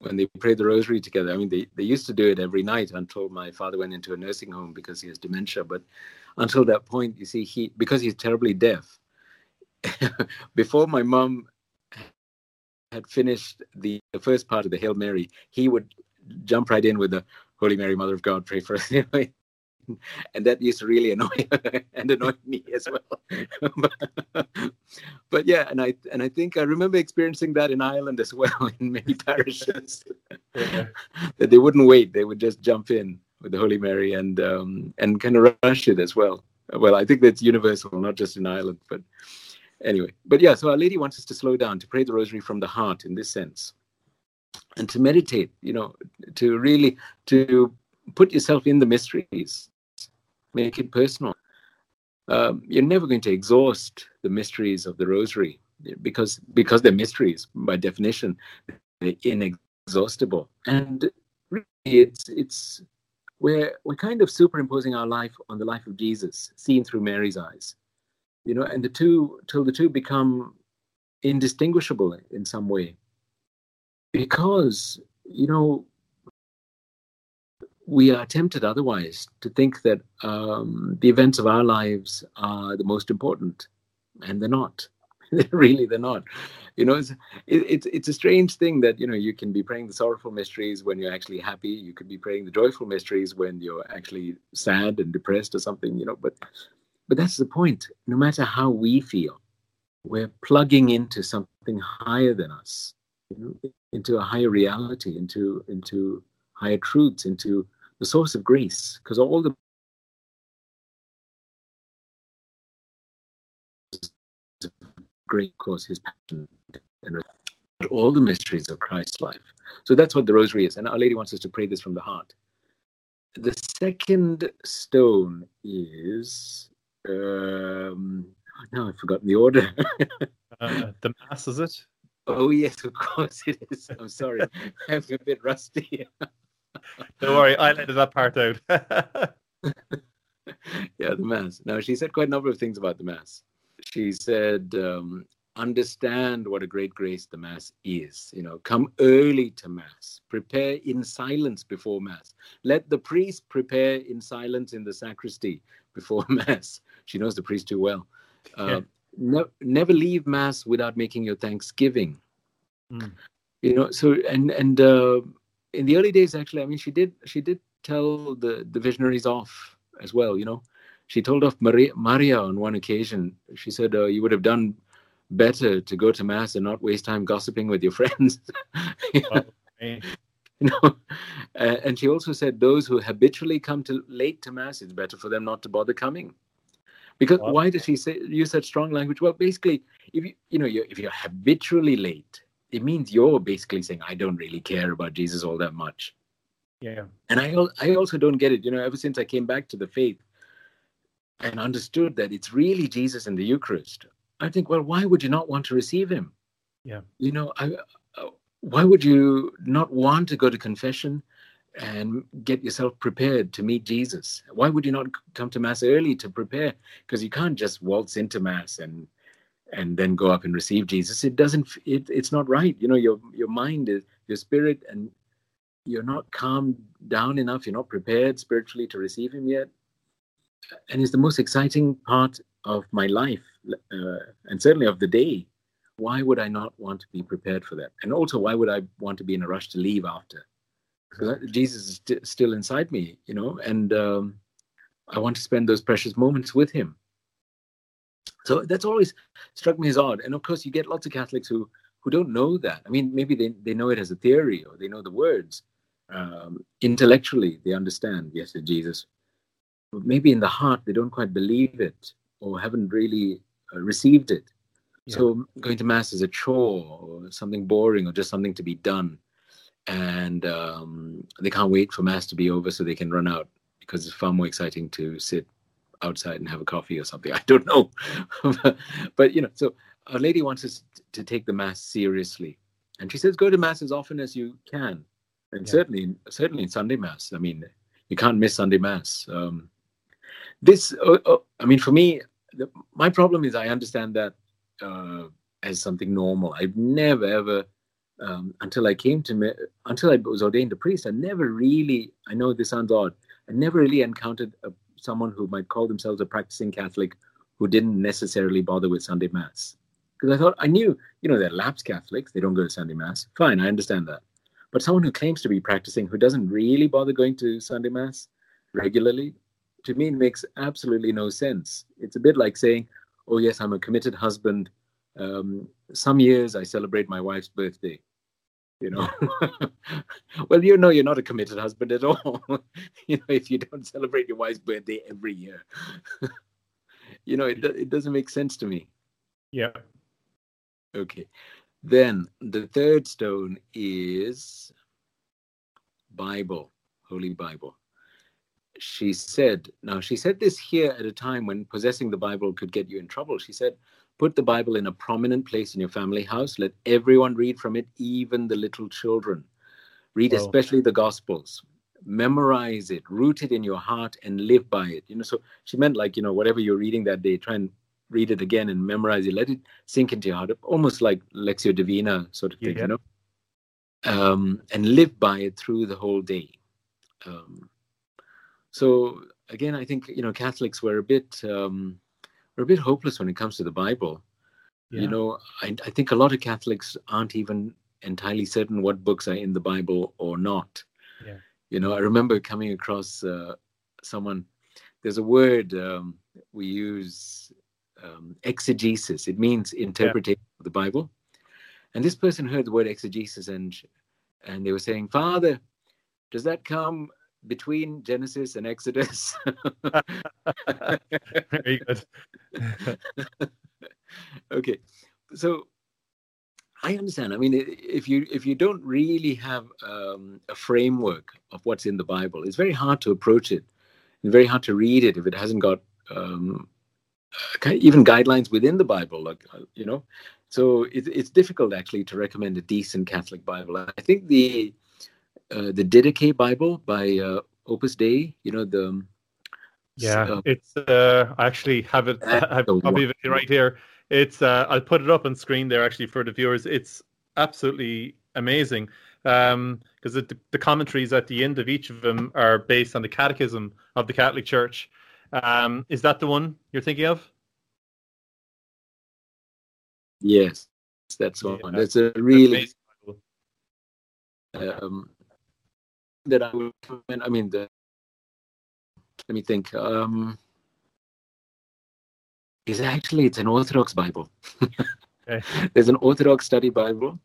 when they prayed the rosary together, I mean, they, they used to do it every night until my father went into a nursing home because he has dementia. But until that point, you see, he because he's terribly deaf, before my mom had finished the, the first part of the Hail Mary, he would jump right in with the Holy Mary, Mother of God, pray for us. and that used to really annoy and annoy me as well. but, but yeah, and I and I think I remember experiencing that in Ireland as well in many parishes Yeah. that they wouldn't wait; they would just jump in with the Holy Mary and um, and kind of rush it as well. Well, I think that's universal, not just in Ireland, but anyway. But yeah, so Our Lady wants us to slow down, to pray the Rosary from the heart in this sense, and to meditate. You know, to really to put yourself in the mysteries, make it personal. Um, you're never going to exhaust the mysteries of the Rosary because because they're mysteries by definition. They're inexhaustible, and really, it's it's we're we're kind of superimposing our life on the life of Jesus, seen through Mary's eyes. You know, and the two till the two become indistinguishable in some way. Because, you know, we are tempted otherwise to think that um, the events of our lives are the most important, and they're not. really, they're not. You know, it's, it, it's it's a strange thing that you know you can be praying the sorrowful mysteries when you're actually happy. You could be praying the joyful mysteries when you're actually sad and depressed or something. You know, but but that's the point. No matter how we feel, we're plugging into something higher than us, you know, into a higher reality, into into higher truths, into the source of grace. Because all the great, of course, his passion and all the mysteries of Christ's life. So that's what the rosary is. And Our Lady wants us to pray this from the heart. The second stone is um now I've forgotten the order. uh, the mass is it oh yes, of course it is. I'm sorry. I'm a bit rusty. don't worry I edited that part out yeah, the mass. Now she said quite a number of things about the mass. She said, um, understand what a great grace the mass is. You know, come early to mass. Prepare in silence before mass. Let the priest prepare in silence in the sacristy before mass. She knows the priest too well. Uh. Ne- never leave mass without making your thanksgiving. Mm. You know, so and and uh, in the early days, actually, I mean, she did she did tell the the visionaries off as well. You know, she told off Maria, Maria on one occasion. She said, uh, "You would have done better to go to mass and not waste time gossiping with your friends." you know? you know? Uh, and she also said, "Those who habitually come to late to mass, it's better for them not to bother coming." Because wow. why does she say use such strong language? Well, basically, if you you know you're, if you're habitually late, it means you're basically saying, "I don't really care about Jesus all that much." Yeah. And I I also don't get it. You know, ever since I came back to the faith and understood that it's really Jesus in the Eucharist, I think, well, why would you not want to receive Him? Yeah. You know, I, uh, why would you not want to go to confession? And get yourself prepared to meet Jesus. Why would you not come to mass early to prepare? Because you can't just waltz into mass and and then go up and receive Jesus. It doesn't. It, it's not right. You know, your your mind is your spirit, and you're not calmed down enough. You're not prepared spiritually to receive Him yet. And it's the most exciting part of my life, uh, and certainly of the day. Why would I not want to be prepared for that? And also, why would I want to be in a rush to leave after? Jesus is st- still inside me, you know, and um, I want to spend those precious moments with Him. So that's always struck me as odd. And of course, you get lots of Catholics who who don't know that. I mean, maybe they, they know it as a theory or they know the words. Um, intellectually, they understand, yes, Jesus. But maybe in the heart, they don't quite believe it or haven't really uh, received it. Yeah. So going to Mass is a chore or something boring or just something to be done and um, they can't wait for mass to be over so they can run out because it's far more exciting to sit outside and have a coffee or something. I don't know, but you know, so Our Lady wants us to take the mass seriously, and she says go to mass as often as you can, and yeah. certainly, certainly in Sunday mass. I mean, you can't miss Sunday mass. Um, this, uh, uh, I mean, for me, the, my problem is I understand that uh, as something normal. I've never ever um, until I came to me, until I was ordained a priest, I never really, I know this sounds odd, I never really encountered a, someone who might call themselves a practicing Catholic who didn't necessarily bother with Sunday Mass. Because I thought, I knew, you know, they're lapsed Catholics, they don't go to Sunday Mass. Fine, I understand that. But someone who claims to be practicing who doesn't really bother going to Sunday Mass regularly, to me, makes absolutely no sense. It's a bit like saying, oh, yes, I'm a committed husband um, some years I celebrate my wife's birthday. You know, well, you know, you're not a committed husband at all. you know, if you don't celebrate your wife's birthday every year, you know, it it doesn't make sense to me. Yeah. Okay. Then the third stone is Bible, Holy Bible. She said, now she said this here at a time when possessing the Bible could get you in trouble. She said, Put the Bible in a prominent place in your family house. Let everyone read from it, even the little children. Read oh. especially the Gospels. Memorize it, root it in your heart, and live by it. You know, so she meant like, you know, whatever you're reading that day, try and read it again and memorize it. Let it sink into your heart, almost like Lectio Divina sort of thing, yeah. you know? Um, and live by it through the whole day. Um, so again, I think, you know, Catholics were a bit. Um, we're a bit hopeless when it comes to the Bible. Yeah. You know, I, I think a lot of Catholics aren't even entirely certain what books are in the Bible or not. Yeah. You know, I remember coming across uh, someone. There's a word um, we use, um, exegesis. It means interpretation yeah. of the Bible. And this person heard the word exegesis, and and they were saying, "Father, does that come between Genesis and Exodus. Very good. okay, so I understand. I mean, if you if you don't really have um, a framework of what's in the Bible, it's very hard to approach it. It's very hard to read it if it hasn't got um, even guidelines within the Bible. Like uh, you know, so it, it's difficult actually to recommend a decent Catholic Bible. I think the uh, the Didache Bible by uh, Opus Dei. You know the. Yeah, uh, it's. Uh, I actually have it. I have a copy of it right here. It's. Uh, I'll put it up on screen there actually for the viewers. It's absolutely amazing because um, the, the commentaries at the end of each of them are based on the Catechism of the Catholic Church. Um, is that the one you're thinking of? Yes, that's one. Yeah, that's a really um, that I would recommend. I mean, the let me think. Um, is actually it's an Orthodox Bible. okay. There's an Orthodox study Bible,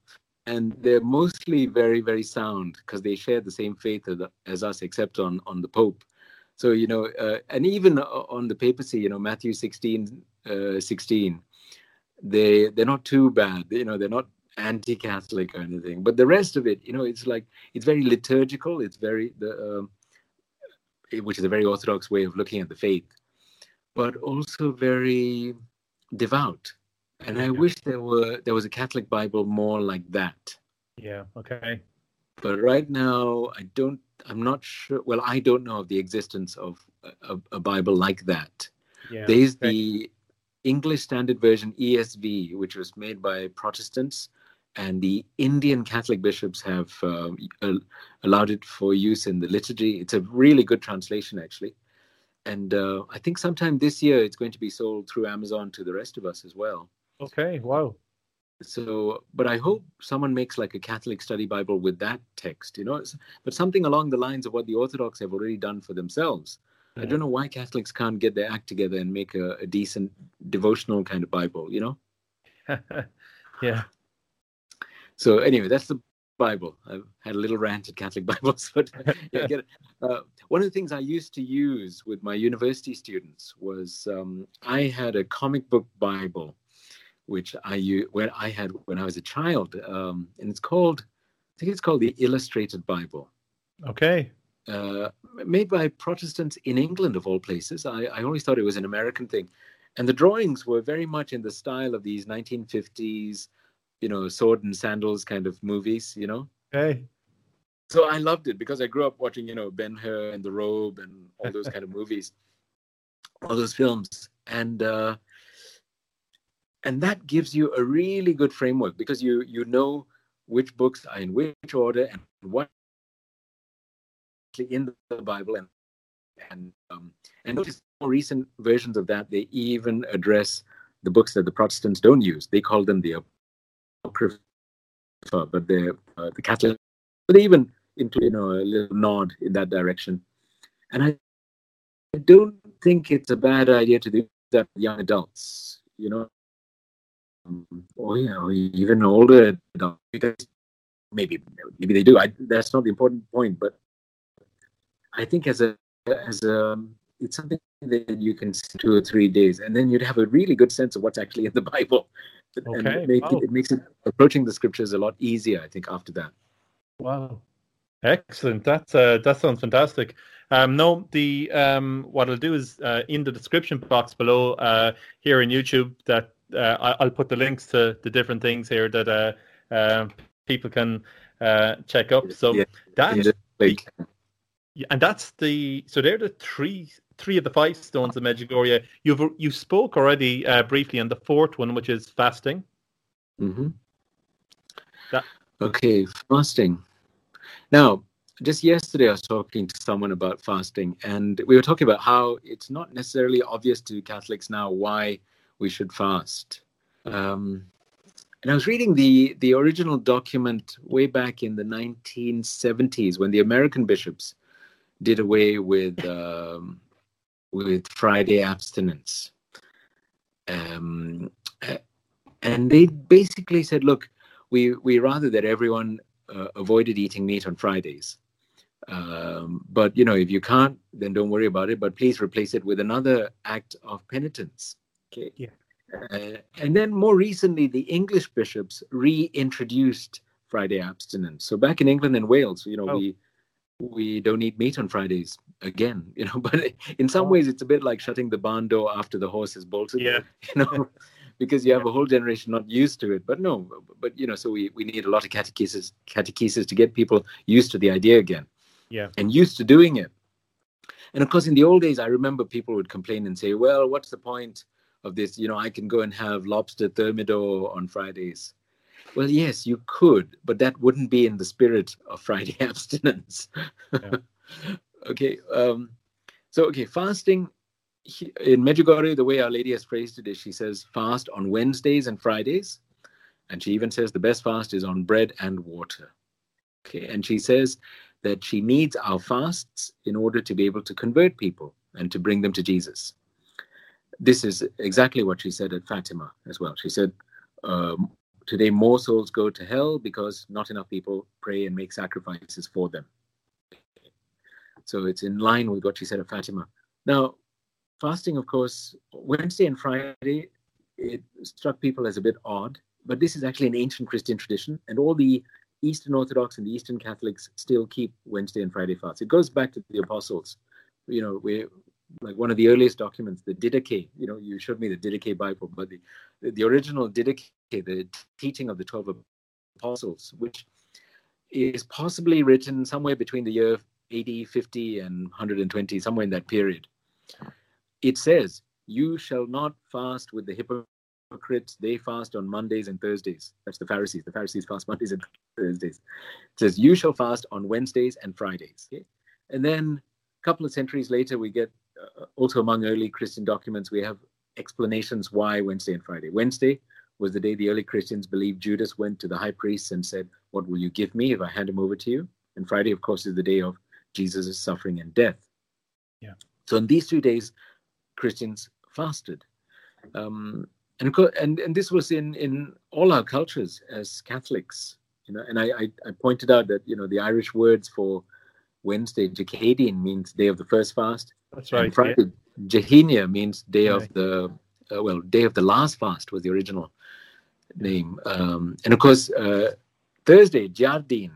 and they're mostly very very sound because they share the same faith as, us, except on on the Pope. So you know, uh, and even on the papacy, you know, Matthew 16, uh, 16, they they're not too bad. You know, they're not anti-Catholic or anything. But the rest of it, you know, it's like it's very liturgical. It's very the um, which is a very orthodox way of looking at the faith, but also very devout. And I wish there were there was a Catholic Bible more like that. Yeah. Okay. But right now, I don't. I'm not sure. Well, I don't know of the existence of a, a Bible like that. Yeah. There's okay. the English Standard Version ESV, which was made by Protestants, and the Indian Catholic bishops have uh, allowed it for use in the liturgy. It's a really good translation, actually. And uh, I think sometime this year it's going to be sold through Amazon to the rest of us as well. Okay, wow. So, but I hope someone makes like a Catholic study Bible with that text, you know, but something along the lines of what the Orthodox have already done for themselves. I don't know why Catholics can't get their act together and make a, a decent devotional kind of Bible, you know? yeah. So anyway, that's the Bible. I've had a little rant at Catholic Bibles, but yeah, get. Uh, one of the things I used to use with my university students was um, I had a comic book Bible, which I when I had when I was a child, um, and it's called I think it's called the Illustrated Bible. Okay. Uh, made by Protestants in England, of all places. I, I always thought it was an American thing. And the drawings were very much in the style of these 1950s you know sword and sandals kind of movies you know? Hey. So i loved it because i grew up watching you know ben hur and the robe and all those kind of movies all those films. And uh and that gives you a really good framework because you you know which books are in which order and what actually in the bible and and um, and notice more recent versions of that they even address the books that the protestants don't use. They call them the prefer, but the uh, the Catholic, but even into you know a little nod in that direction. And I, I don't think it's a bad idea to do that with young adults, you know, um, or you know even older adults because maybe maybe they do. I, that's not the important point, but I think as a as a it's something that you can see two or three days, and then you'd have a really good sense of what's actually in the Bible. Okay. And it, make, wow. it makes it approaching the scriptures a lot easier, I think, after that. Wow. Excellent. That's uh, that sounds fantastic. Um, no, the um, what I'll do is uh, in the description box below uh, here in YouTube that uh, I'll put the links to the different things here that uh, uh, people can uh, check up. So yeah. that and that's the so they're the three three of the five stones of Medjugorje. You've you spoke already uh, briefly on the fourth one, which is fasting. Mm-hmm. That... Okay, fasting. Now, just yesterday, I was talking to someone about fasting, and we were talking about how it's not necessarily obvious to Catholics now why we should fast. Um, and I was reading the the original document way back in the 1970s when the American bishops did away with um, with Friday abstinence. Um, and they basically said, look, we, we rather that everyone uh, avoided eating meat on Fridays. Um, but, you know, if you can't, then don't worry about it. But please replace it with another act of penitence. Okay. Yeah. Uh, and then more recently, the English bishops reintroduced Friday abstinence. So back in England and Wales, you know, oh. we we don't eat meat on Fridays again, you know. But in some oh. ways, it's a bit like shutting the barn door after the horse has bolted. Yeah, you know, because you have a whole generation not used to it. But no, but you know, so we we need a lot of catechesis catechesis to get people used to the idea again. Yeah, and used to doing it. And of course, in the old days, I remember people would complain and say, "Well, what's the point of this? You know, I can go and have lobster thermidor on Fridays." Well, yes, you could, but that wouldn't be in the spirit of Friday abstinence. Yeah. okay. Um, so, okay, fasting in Medjugorje, the way Our Lady has phrased it is she says fast on Wednesdays and Fridays. And she even says the best fast is on bread and water. Okay. And she says that she needs our fasts in order to be able to convert people. and to bring them to Jesus. This is exactly what she said at Fatima as well. She said, um, Today, more souls go to hell because not enough people pray and make sacrifices for them. So it's in line with what she said at Fatima. Now, fasting, of course, Wednesday and Friday, it struck people as a bit odd, but this is actually an ancient Christian tradition, and all the Eastern Orthodox and the Eastern Catholics still keep Wednesday and Friday fasts. It goes back to the apostles. You know, we like one of the earliest documents, the Didache. You know, you showed me the Didache Bible, but the the original Didache, the teaching of the twelve apostles, which is possibly written somewhere between the year AD 50 and 120, somewhere in that period. It says, "You shall not fast with the hypocrites. They fast on Mondays and Thursdays. That's the Pharisees. The Pharisees fast Mondays and Thursdays. It says, "You shall fast on Wednesdays and Fridays." Okay? And then a couple of centuries later, we get uh, also among early Christian documents, we have explanations why Wednesday and Friday. Wednesday was the day the early Christians believed Judas went to the high priest and said, What will you give me if I hand him over to you? And Friday, of course, is the day of Jesus' suffering and death. Yeah. So on these two days, Christians fasted. Um, and, and and this was in in all our cultures as Catholics, you know. And I, I, I pointed out that you know the Irish words for Wednesday, Jacadian means day of the first fast. That's right. And Friday, yeah. Jehenia means day right. of the uh, well, day of the last fast was the original name. Um, and of course, uh, Thursday, Déardaoin,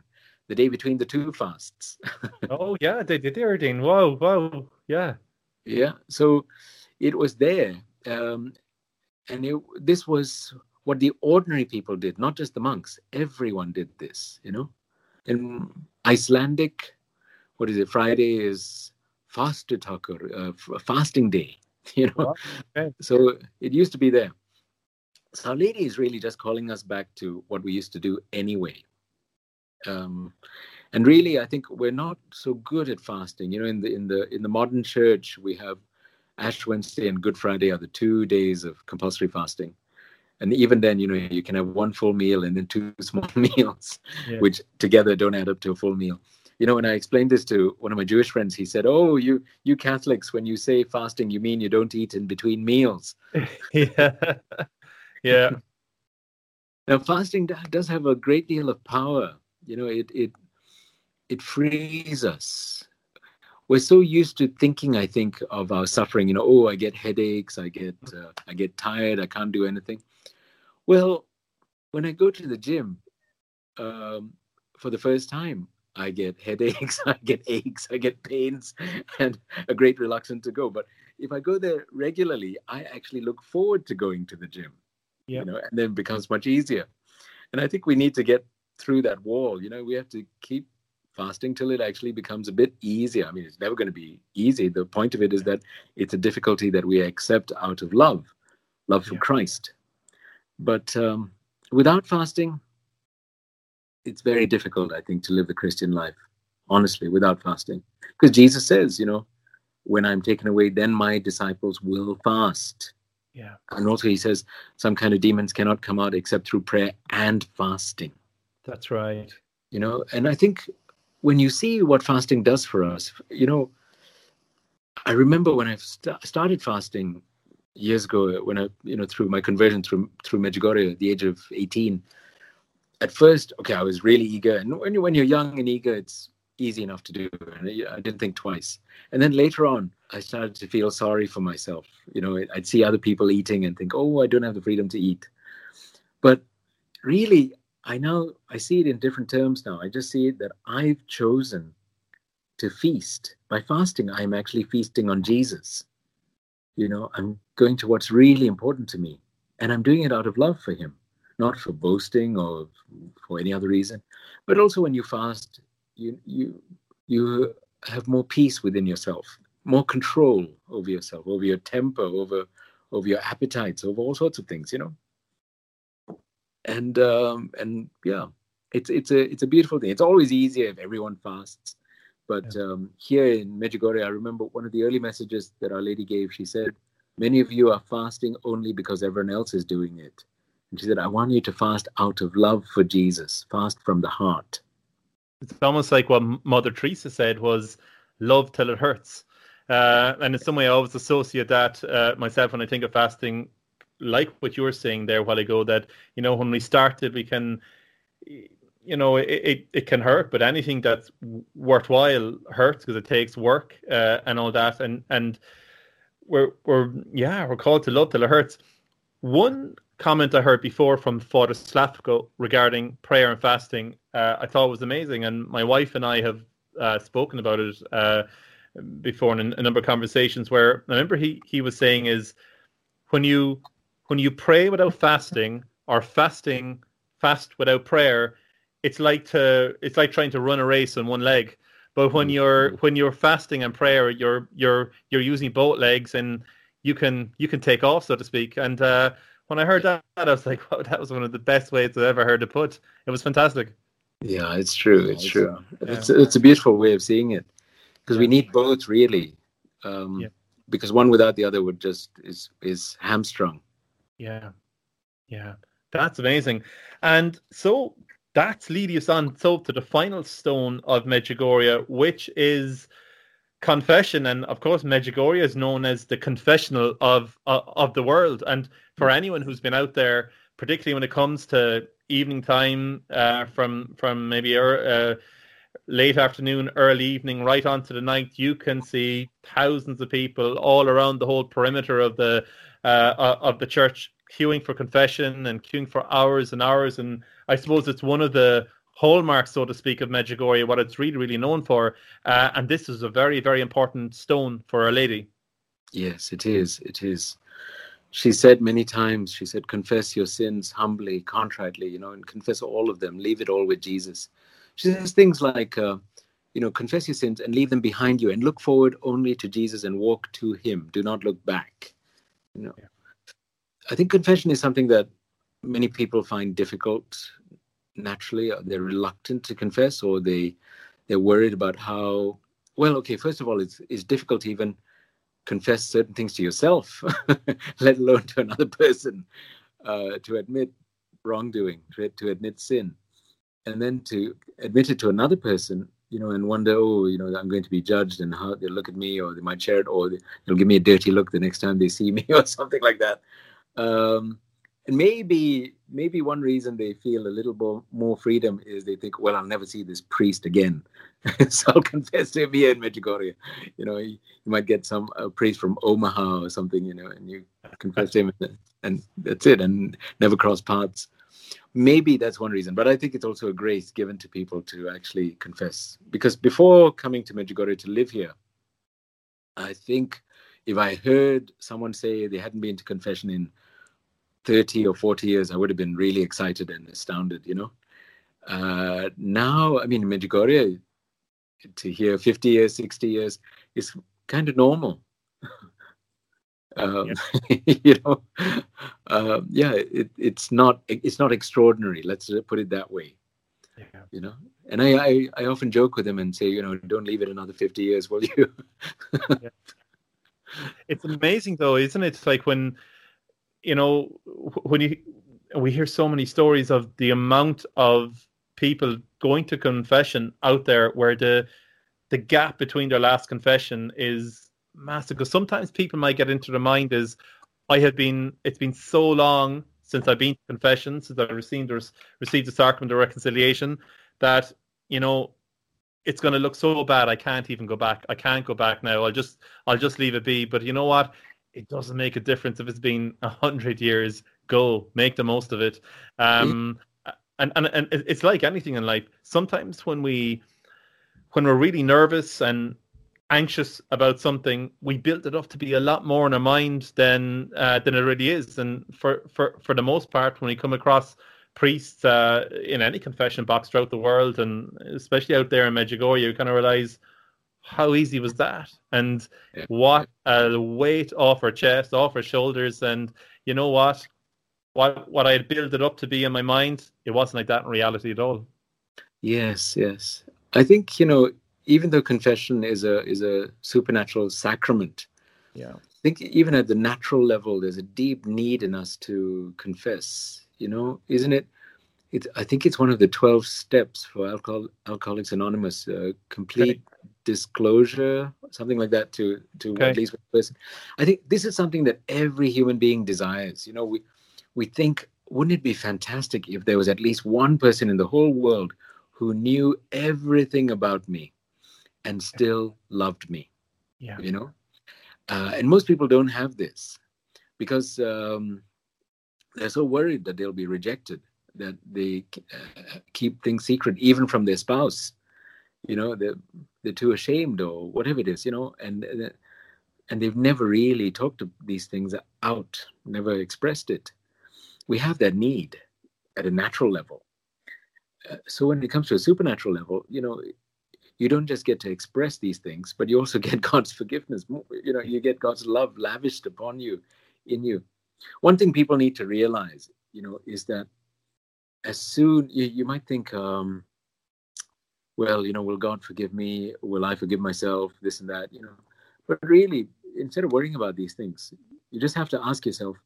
the day between the two fasts. oh yeah, they did Déardaoin. Wow, wow, yeah, yeah. So it was there, um, and it, this was what the ordinary people did, not just the monks. Everyone did this, you know. In Icelandic, what is it? Friday is Föstudagur, uh, fasting day. You know, okay. so it used to be there. So Our Lady is really just calling us back to what we used to do anyway. Um, and really, I think we're not so good at fasting. You know, in the in the in the modern church, we have Ash Wednesday and Good Friday are the two days of compulsory fasting. And even then, you know, you can have one full meal and then two small meals, yeah. which together don't add up to a full meal you know when i explained this to one of my jewish friends he said oh you you catholics when you say fasting you mean you don't eat in between meals yeah yeah now fasting does have a great deal of power you know it it it frees us we're so used to thinking i think of our suffering you know oh i get headaches i get uh, i get tired i can't do anything well when i go to the gym um, for the first time I get headaches, I get aches, I get pains, and a great reluctance to go. But if I go there regularly, I actually look forward to going to the gym. Yep. You know, and then it becomes much easier. And I think we need to get through that wall. You know, we have to keep fasting till it actually becomes a bit easier. I mean, it's never going to be easy. The point of it is that it's a difficulty that we accept out of love, love for Christ. But um, without fasting, it's very difficult, I think, to live the Christian life, honestly, without fasting. Because Jesus says, you know, when I'm taken away, then my disciples will fast. Yeah. And also he says some kind of demons cannot come out except through prayer and fasting. That's right. You know, and I think when you see what fasting does for us, you know, I remember when I st- started fasting years ago, uh, when I, you know, through my conversion through through Medjugorje at the age of 18, at first, okay, I was really eager, and when you when you're young and eager, it's easy enough to do, and I didn't think twice. And then later on, I started to feel sorry for myself. You know, I'd see other people eating and think, oh, I don't have the freedom to eat. But really, I now I see it in different terms now. I just see it that I've chosen to feast by fasting. I'm actually feasting on Jesus. You know, I'm going to what's really important to me, and I'm doing it out of love for Him not for boasting or for any other reason, but also when you fast, you you you have more peace within yourself, more control over yourself, over your temper, over over your appetites, over all sorts of things, you know. And um, and yeah, it's it's a it's a beautiful thing. It's always easier if everyone fasts, but yeah. um, here in Medjugorje, I remember one of the early messages that Our Lady gave. She said, "Many of you are fasting only because everyone else is doing it." And she said, I want you to fast out of love for Jesus, fast from the heart. It's almost like what Mother Teresa said was love till it hurts. Uh, and in some way, I always associate that uh, myself when I think of fasting, like what you were saying there a while ago, that, you know, when we started, we can, you know, it, it, it can hurt, but anything that's worthwhile hurts because it takes work uh, and all that. And, and we're, we're, yeah, we're called to love till it hurts. One comment I heard before from Father Slavko regarding prayer and fasting, uh, I thought was amazing. And my wife and I have uh, spoken about it uh, before in a number of conversations where I remember he, he was saying is when you when you pray without fasting or fasting fast without prayer, it's like to it's like trying to run a race on one leg. But when mm-hmm. you're when you're fasting and prayer, you're you're you're using both legs and you can you can take off, so to speak. And uh, when I heard that, I was like, wow, that was one of the best ways I've ever heard it put. It was fantastic. Yeah, it's true. It's true. Yeah. It's it's a beautiful way of seeing it because we need both really. Um, yeah. Because one without the other would just is is hamstrung. Yeah, yeah, that's amazing. And so that's leading us on so to the final stone of Medjugorje, which is confession. And of course, Medjugorje is known as the confessional of uh, of the world. And for mm. anyone who's been out there, particularly when it comes to evening time, uh, from from maybe uh, late afternoon, early evening, right onto the night, you can see thousands of people all around the whole perimeter of the uh, uh, of the church queuing for confession and queuing for hours and hours. And I suppose it's one of the hallmark, so to speak, of Medjugorje, what it's really, really known for. Uh, and this is a very, very important stone for Our Lady. Yes, it is. It is. She said many times, she said, confess your sins humbly, contritely, you know, and confess all of them. Leave it all with Jesus. She says things like, uh, you know, confess your sins and leave them behind you and look forward only to Jesus and walk to him. Do not look back. You know, yeah. I think confession is something that many people find difficult naturally uh, they're reluctant to confess or they they're worried about how well okay first of all it's it's difficult to even confess certain things to yourself let alone to another person uh, to admit wrongdoing to, to admit sin. And then to admit it to another person you know and wonder oh you know i'm going to be judged and how they look at me or they might share it or they'll give me a dirty look the next time they see me or something like that. Um, and maybe maybe one reason they feel a little more, more freedom is they think, well, I'll never see this priest again, so I'll confess to him here in Medjugorje. You know, you might get some a priest from Omaha or something, you know, and you confess to him, and, and that's it, and never cross paths. Maybe that's one reason, but I think it's also a grace given to people to actually confess. Because before coming to Medjugorje to live here, I think if I heard someone say they hadn't been to confession in 30 or 40 years, I would have been really excited and astounded, you know. Uh, now, I mean, Medjugorje, to hear 50 years, 60 years is kind of normal. um, you know, um, yeah, it, it's not it's not extraordinary. Let's put it that way. Yeah. You know, and I, I I often joke with them and say, you know, don't leave it another 50 years, will you? yeah. It's amazing, though, isn't it? It's like when you know, when you we hear so many stories of the amount of people going to confession out there where the the gap between their last confession is massive because sometimes people might get into their mind is I have been it's been so long since I've been to confession since I received received the sacrament of reconciliation that you know it's going to look so bad I can't even go back I can't go back now I'll just I'll just leave it be. But you know what it doesn't make a difference if it's been a hundred years. Go make the most of it. Um, and, and and it's like anything in life. Sometimes when we when we're really nervous and anxious about something, we build it up to be a lot more in our mind than uh, than it really is. And for, for, for the most part, when we come across priests uh, in any confession box throughout the world, and especially out there in Medjugorje, you kind of realize how easy was that? And yeah. what a weight off her chest, off her shoulders. And you know what? What what I had built it up to be in my mind, it wasn't like that in reality at all. Yes, yes. I think, you know, even though confession is a is a supernatural sacrament, yeah. I think even at the natural level, there's a deep need in us to confess. You know, isn't it? It's, I think it's one of the 12 steps for Alcohol, Alcoholics Anonymous, uh, complete disclosure, something like that, to to Okay. at least one person. I think this is something that every human being desires. You know, we we think, wouldn't it be fantastic if there was at least one person in the whole world who knew everything about me and still loved me? Yeah. You know, uh, and most people don't have this because um, they're so worried that they'll be rejected that they uh, keep things secret even from their spouse you know they're, they're too ashamed or whatever it is you know and and they've never really talked these things out never expressed it. We have that need at a natural level. Uh, so when it comes to a supernatural level you know you don't just get to express these things but you also get god's forgiveness you know you get god's love lavished upon you in you. One thing people need to realize you know is that as soon you, you might think um well you know will god forgive me? Will i forgive myself? This and that you know. But really instead of worrying about these things you just have to ask yourself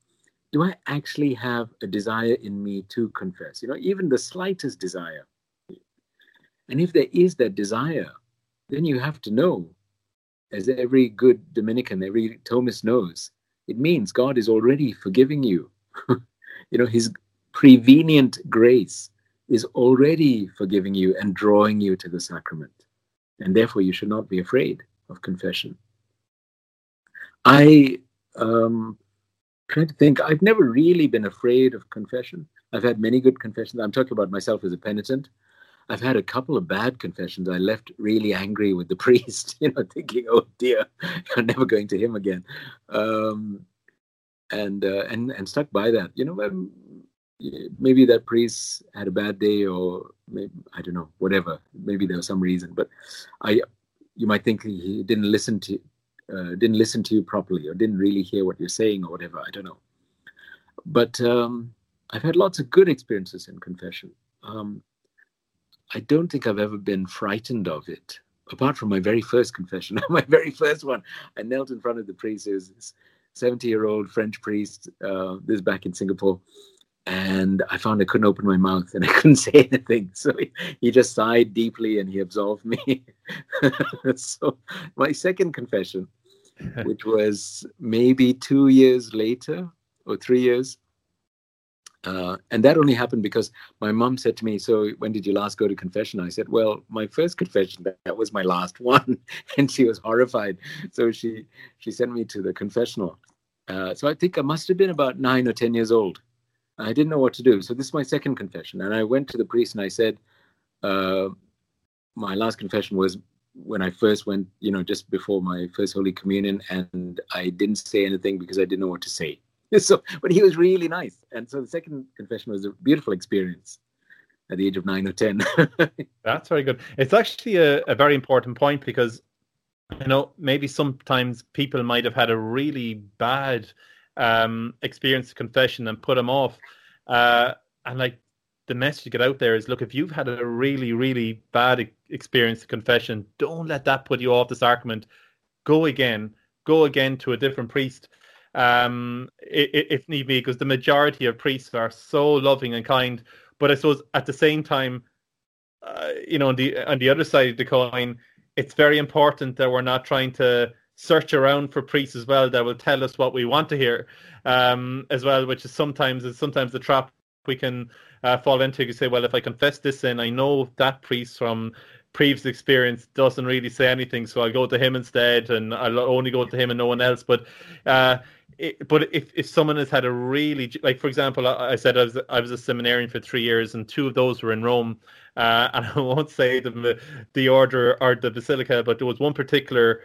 do i actually have a desire in me to confess? You know even the slightest desire. And if there is that desire then you have to know as every good dominican every Thomist knows it means god is already forgiving you. You know his prevenient grace is already forgiving you and drawing you to the sacrament. And therefore, you should not be afraid of confession. I um, trying to think, I've never really been afraid of confession. I've had many good confessions. I'm talking about myself as a penitent. I've had a couple of bad confessions. I left really angry with the priest, you know, thinking, "Oh dear, I'm never going to him again," um, and uh, and and stuck by that. You know, um, maybe that priest had a bad day or maybe i don't know whatever. Maybe there was some reason but i you might think he didn't listen to uh, didn't listen to you properly or didn't really hear what you're saying or whatever. I don't know. But um, i've had lots of good experiences in confession. Um, i don't think i've ever been frightened of it apart from my very first confession my very first one. I knelt in front of the priest. It was this 70 year old french priest uh, this is back in singapore and I found I couldn't open my mouth and I couldn't say anything. So he, he just sighed deeply and he absolved me. so my second confession, which was maybe two years later or three years, uh, and that only happened because my mom said to me, "So when did you last go to confession?" I said, "Well, my first confession that, that was my last one," and she was horrified. So she she sent me to the confessional. Uh, so I think I must have been about nine or ten years old. I didn't know what to do. So this is my second confession. And I went to the priest and I said, uh, my last confession was when I first went, you know, just before my first Holy Communion, and I didn't say anything because I didn't know what to say. So, but he was really nice. And so the second confession was a beautiful experience at the age of nine or 10. That's very good. It's actually a, a very important point because, you know, maybe sometimes people might have had a really bad um, experience confession and put them off. Uh, and like the message to get out there is look, if you've had a really, really bad experience of confession, don't let that put you off the sacrament. Go again, go again to a different priest um, if need be, because the majority of priests are so loving and kind. But I suppose at the same time, uh, you know, on the on the other side of the coin, it's very important that we're not trying to search around for priests as well that will tell us what we want to hear um, as well, which is sometimes is sometimes the trap we can uh, fall into. You say, well, if I confess this sin, I know that priest from previous experience doesn't really say anything, so I'll go to him instead, and I'll only go to him and no one else. But uh, it, but if, if someone has had a really like for example I, I said I was I was a seminarian for three years and two of those were in Rome uh, and I won't say the the order or the basilica but there was one particular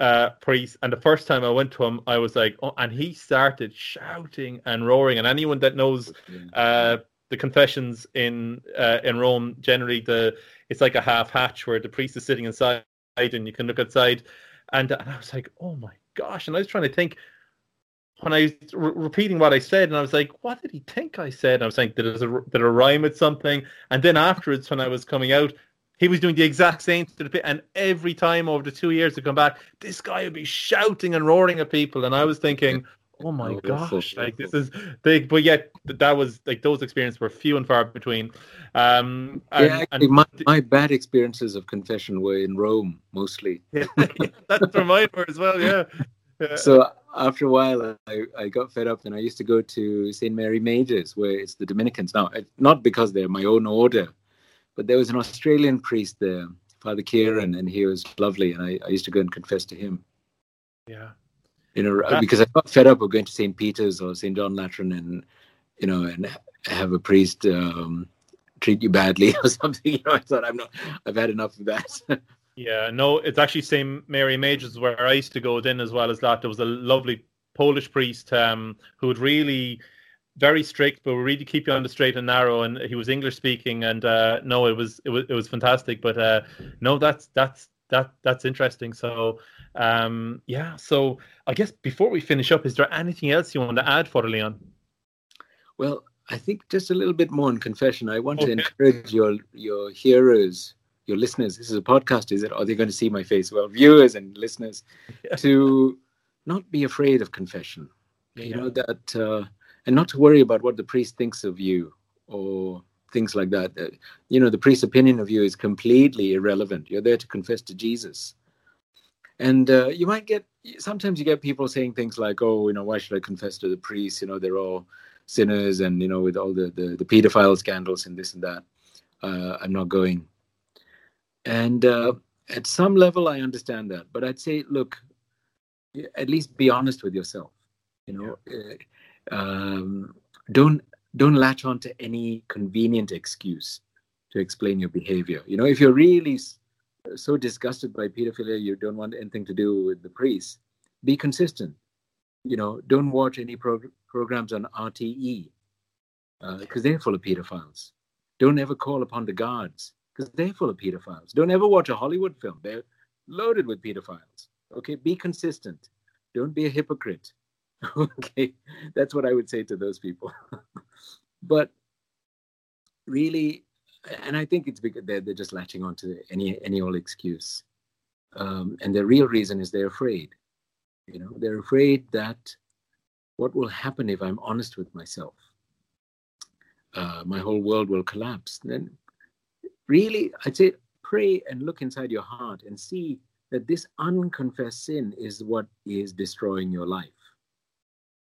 uh, priest and the first time I went to him I was like oh, and he started shouting and roaring and anyone that knows uh, the confessions in uh, in Rome generally the it's like a half hatch where the priest is sitting inside and you can look outside and, and I was like oh my gosh and I was trying to think when I was re- repeating what I said, and I was like, "What did he think I said?" And I was saying, "Did it, did it rhyme with something?" And then afterwards, when I was coming out, he was doing the exact same to the pit. And every time over the two years to come back, this guy would be shouting and roaring at people, and I was thinking, Oh my Oh, gosh! awful, Like this is big, but yet that was like those experiences were few and far between. Um, and, yeah, actually, and my, my bad experiences of confession were in Rome mostly. that's where mine were as well. Yeah. Yeah. So after a while, I, I got fed up and I used to go to St. Mary Majors, where it's the Dominicans. Now, not because they're my own order, but there was an Australian priest there, Father Kieran, and he was lovely. And I, I used to go and confess to him. yeah. you know, because I got fed up of going to St. Peter's or St. John Lateran and, you know, and have a priest um, treat you badly or something. You know, I thought I'm not, I've had enough of that. Yeah, no, it's actually St. Mary Majors where I used to go then as well as that. There was a lovely Polish priest um, who would really very strict, but would really keep you on the straight and narrow. And he was English speaking, and uh, no, it was it was it was fantastic. But uh, no, that's that's that that's interesting. So um, yeah, so I guess before we finish up, is there anything else you want to add, for Leon? well, I think just a little bit more in confession. I want to encourage your your hearers, your listeners. This is a podcast, is it? Are they going to see my face? Well, viewers and listeners, Yeah. to not be afraid of confession. You Yeah. know that, uh, and not to worry about what the priest thinks of you or things like that. Uh, you know, the priest's opinion of you is completely irrelevant. You're there to confess to Jesus. And uh, you might get sometimes you get people saying things like, "Oh, you know, why should I confess to the priest? You know, they're all sinners, and you know, with all the the, the pedophile scandals and this and that, uh, I'm not going." And uh, at some level, I understand that, but I'd say, look, at least be honest with yourself. You know, uh, um, don't don't latch on to any convenient excuse to explain your behavior. You know, if you're really so disgusted by pedophilia, you don't want anything to do with the priest. Be consistent. You know, don't watch any prog- programs on RTE because they're full of pedophiles. Don't ever call upon the guards because they're full of pedophiles. Don't ever watch a Hollywood film; they're loaded with pedophiles. Okay, be consistent. Don't be a hypocrite. okay, that's what I would say to those people. but really, and I think it's because they're, they're just latching on to any any old excuse. Um, and the real reason is they're afraid. You know, they're afraid that what will happen if I'm honest with myself? Uh, my whole world will collapse. Then, really, I'd say pray and look inside your heart and see that this unconfessed sin is what is destroying your life.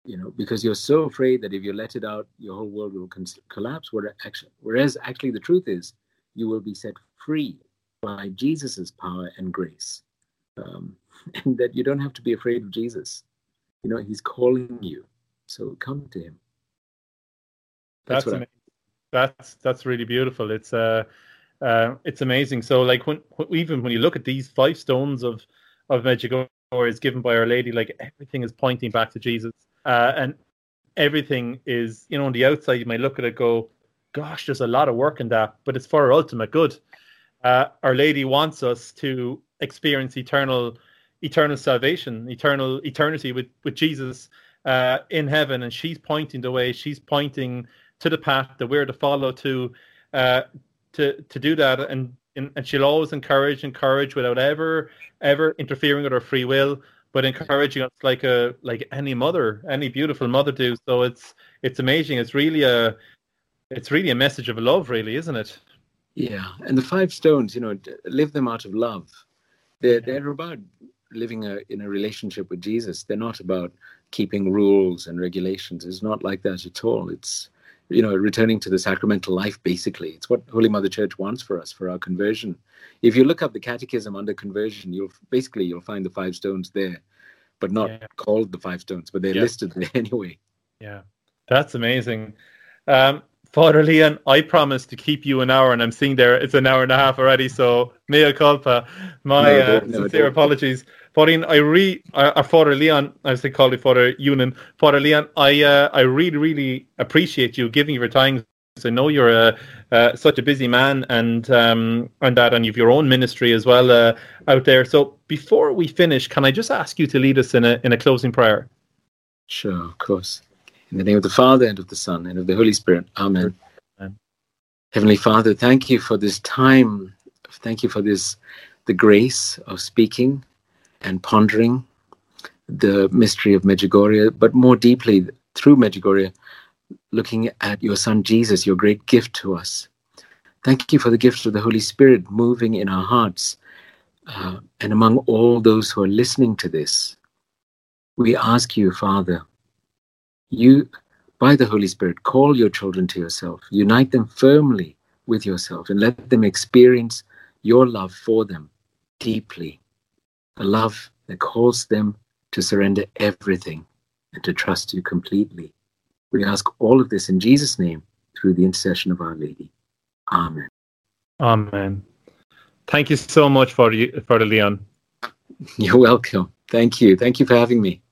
You know, because you're so afraid that if you let it out, your whole world will cons- collapse. Whereas actually, the truth is, you will be set free by Jesus's power and grace, um, and that you don't have to be afraid of Jesus. You know, He's calling you, so come to Him. That's That's what I- amazing. That's that's really beautiful. It's uh, uh, it's amazing. So like when, even when you look at these five stones of of Medjugorje is given by Our Lady, like everything is pointing back to Jesus, uh, and everything is you know on the outside you might look at it go, gosh, there's a lot of work in that, but it's for our ultimate good. Uh, our Lady wants us to experience eternal eternal salvation, eternal eternity with with Jesus uh, in heaven, and she's pointing the way. She's pointing to the path that we're to follow to uh, to to do that, and and she'll always encourage, encourage without ever ever interfering with our free will, but encouraging us like a like any mother, any beautiful mother do. So it's it's amazing. It's really a it's really a message of love, really, isn't it? Yeah, and the five stones, you know, live them out of love. They're they're about living a, in a relationship with Jesus. They're not about keeping rules and regulations. It's not like that at all. It's you know returning to the sacramental life. Basically, it's what Holy Mother Church wants for us for our conversion. If you look up the Catechism under conversion, you'll basically you'll find the five stones there, but not Yeah. called the five stones, but they're Yeah. listed there anyway. Yeah, that's amazing. Um, Father Leon, I promised to keep you an hour, and I'm seeing there it's an hour and a half already. So mea culpa, my No, uh, sincere apologies. Father Leon, I re, uh, Father Leon, I was call you Father Unan. Father Leon, I uh, I really really appreciate you giving your time. I know you're a, uh, such a busy man, and um, and that, and you've your own ministry as well uh, out there. So before we finish, can I just ask you to lead us in a in a closing prayer? Sure, of course. In the name of the Father and of the Son and of the Holy Spirit. Amen. Amen. Heavenly Father, thank you for this time. Thank you for this, the grace of speaking and pondering the mystery of Medjugorje, but more deeply through Medjugorje, looking at your Son Jesus, your great gift to us. Thank you for the gift of the Holy Spirit moving in our hearts uh, and among all those who are listening to this. We ask you, Father, you, by the Holy Spirit, call your children to yourself, unite them firmly with yourself, and let them experience your love for them deeply, a love that calls them to surrender everything and to trust you completely. We ask all of this in Jesus' name through the intercession of Our Lady. Amen. Amen. Thank you so much for you, for the Leon. You're welcome. Thank you. Thank you for having me.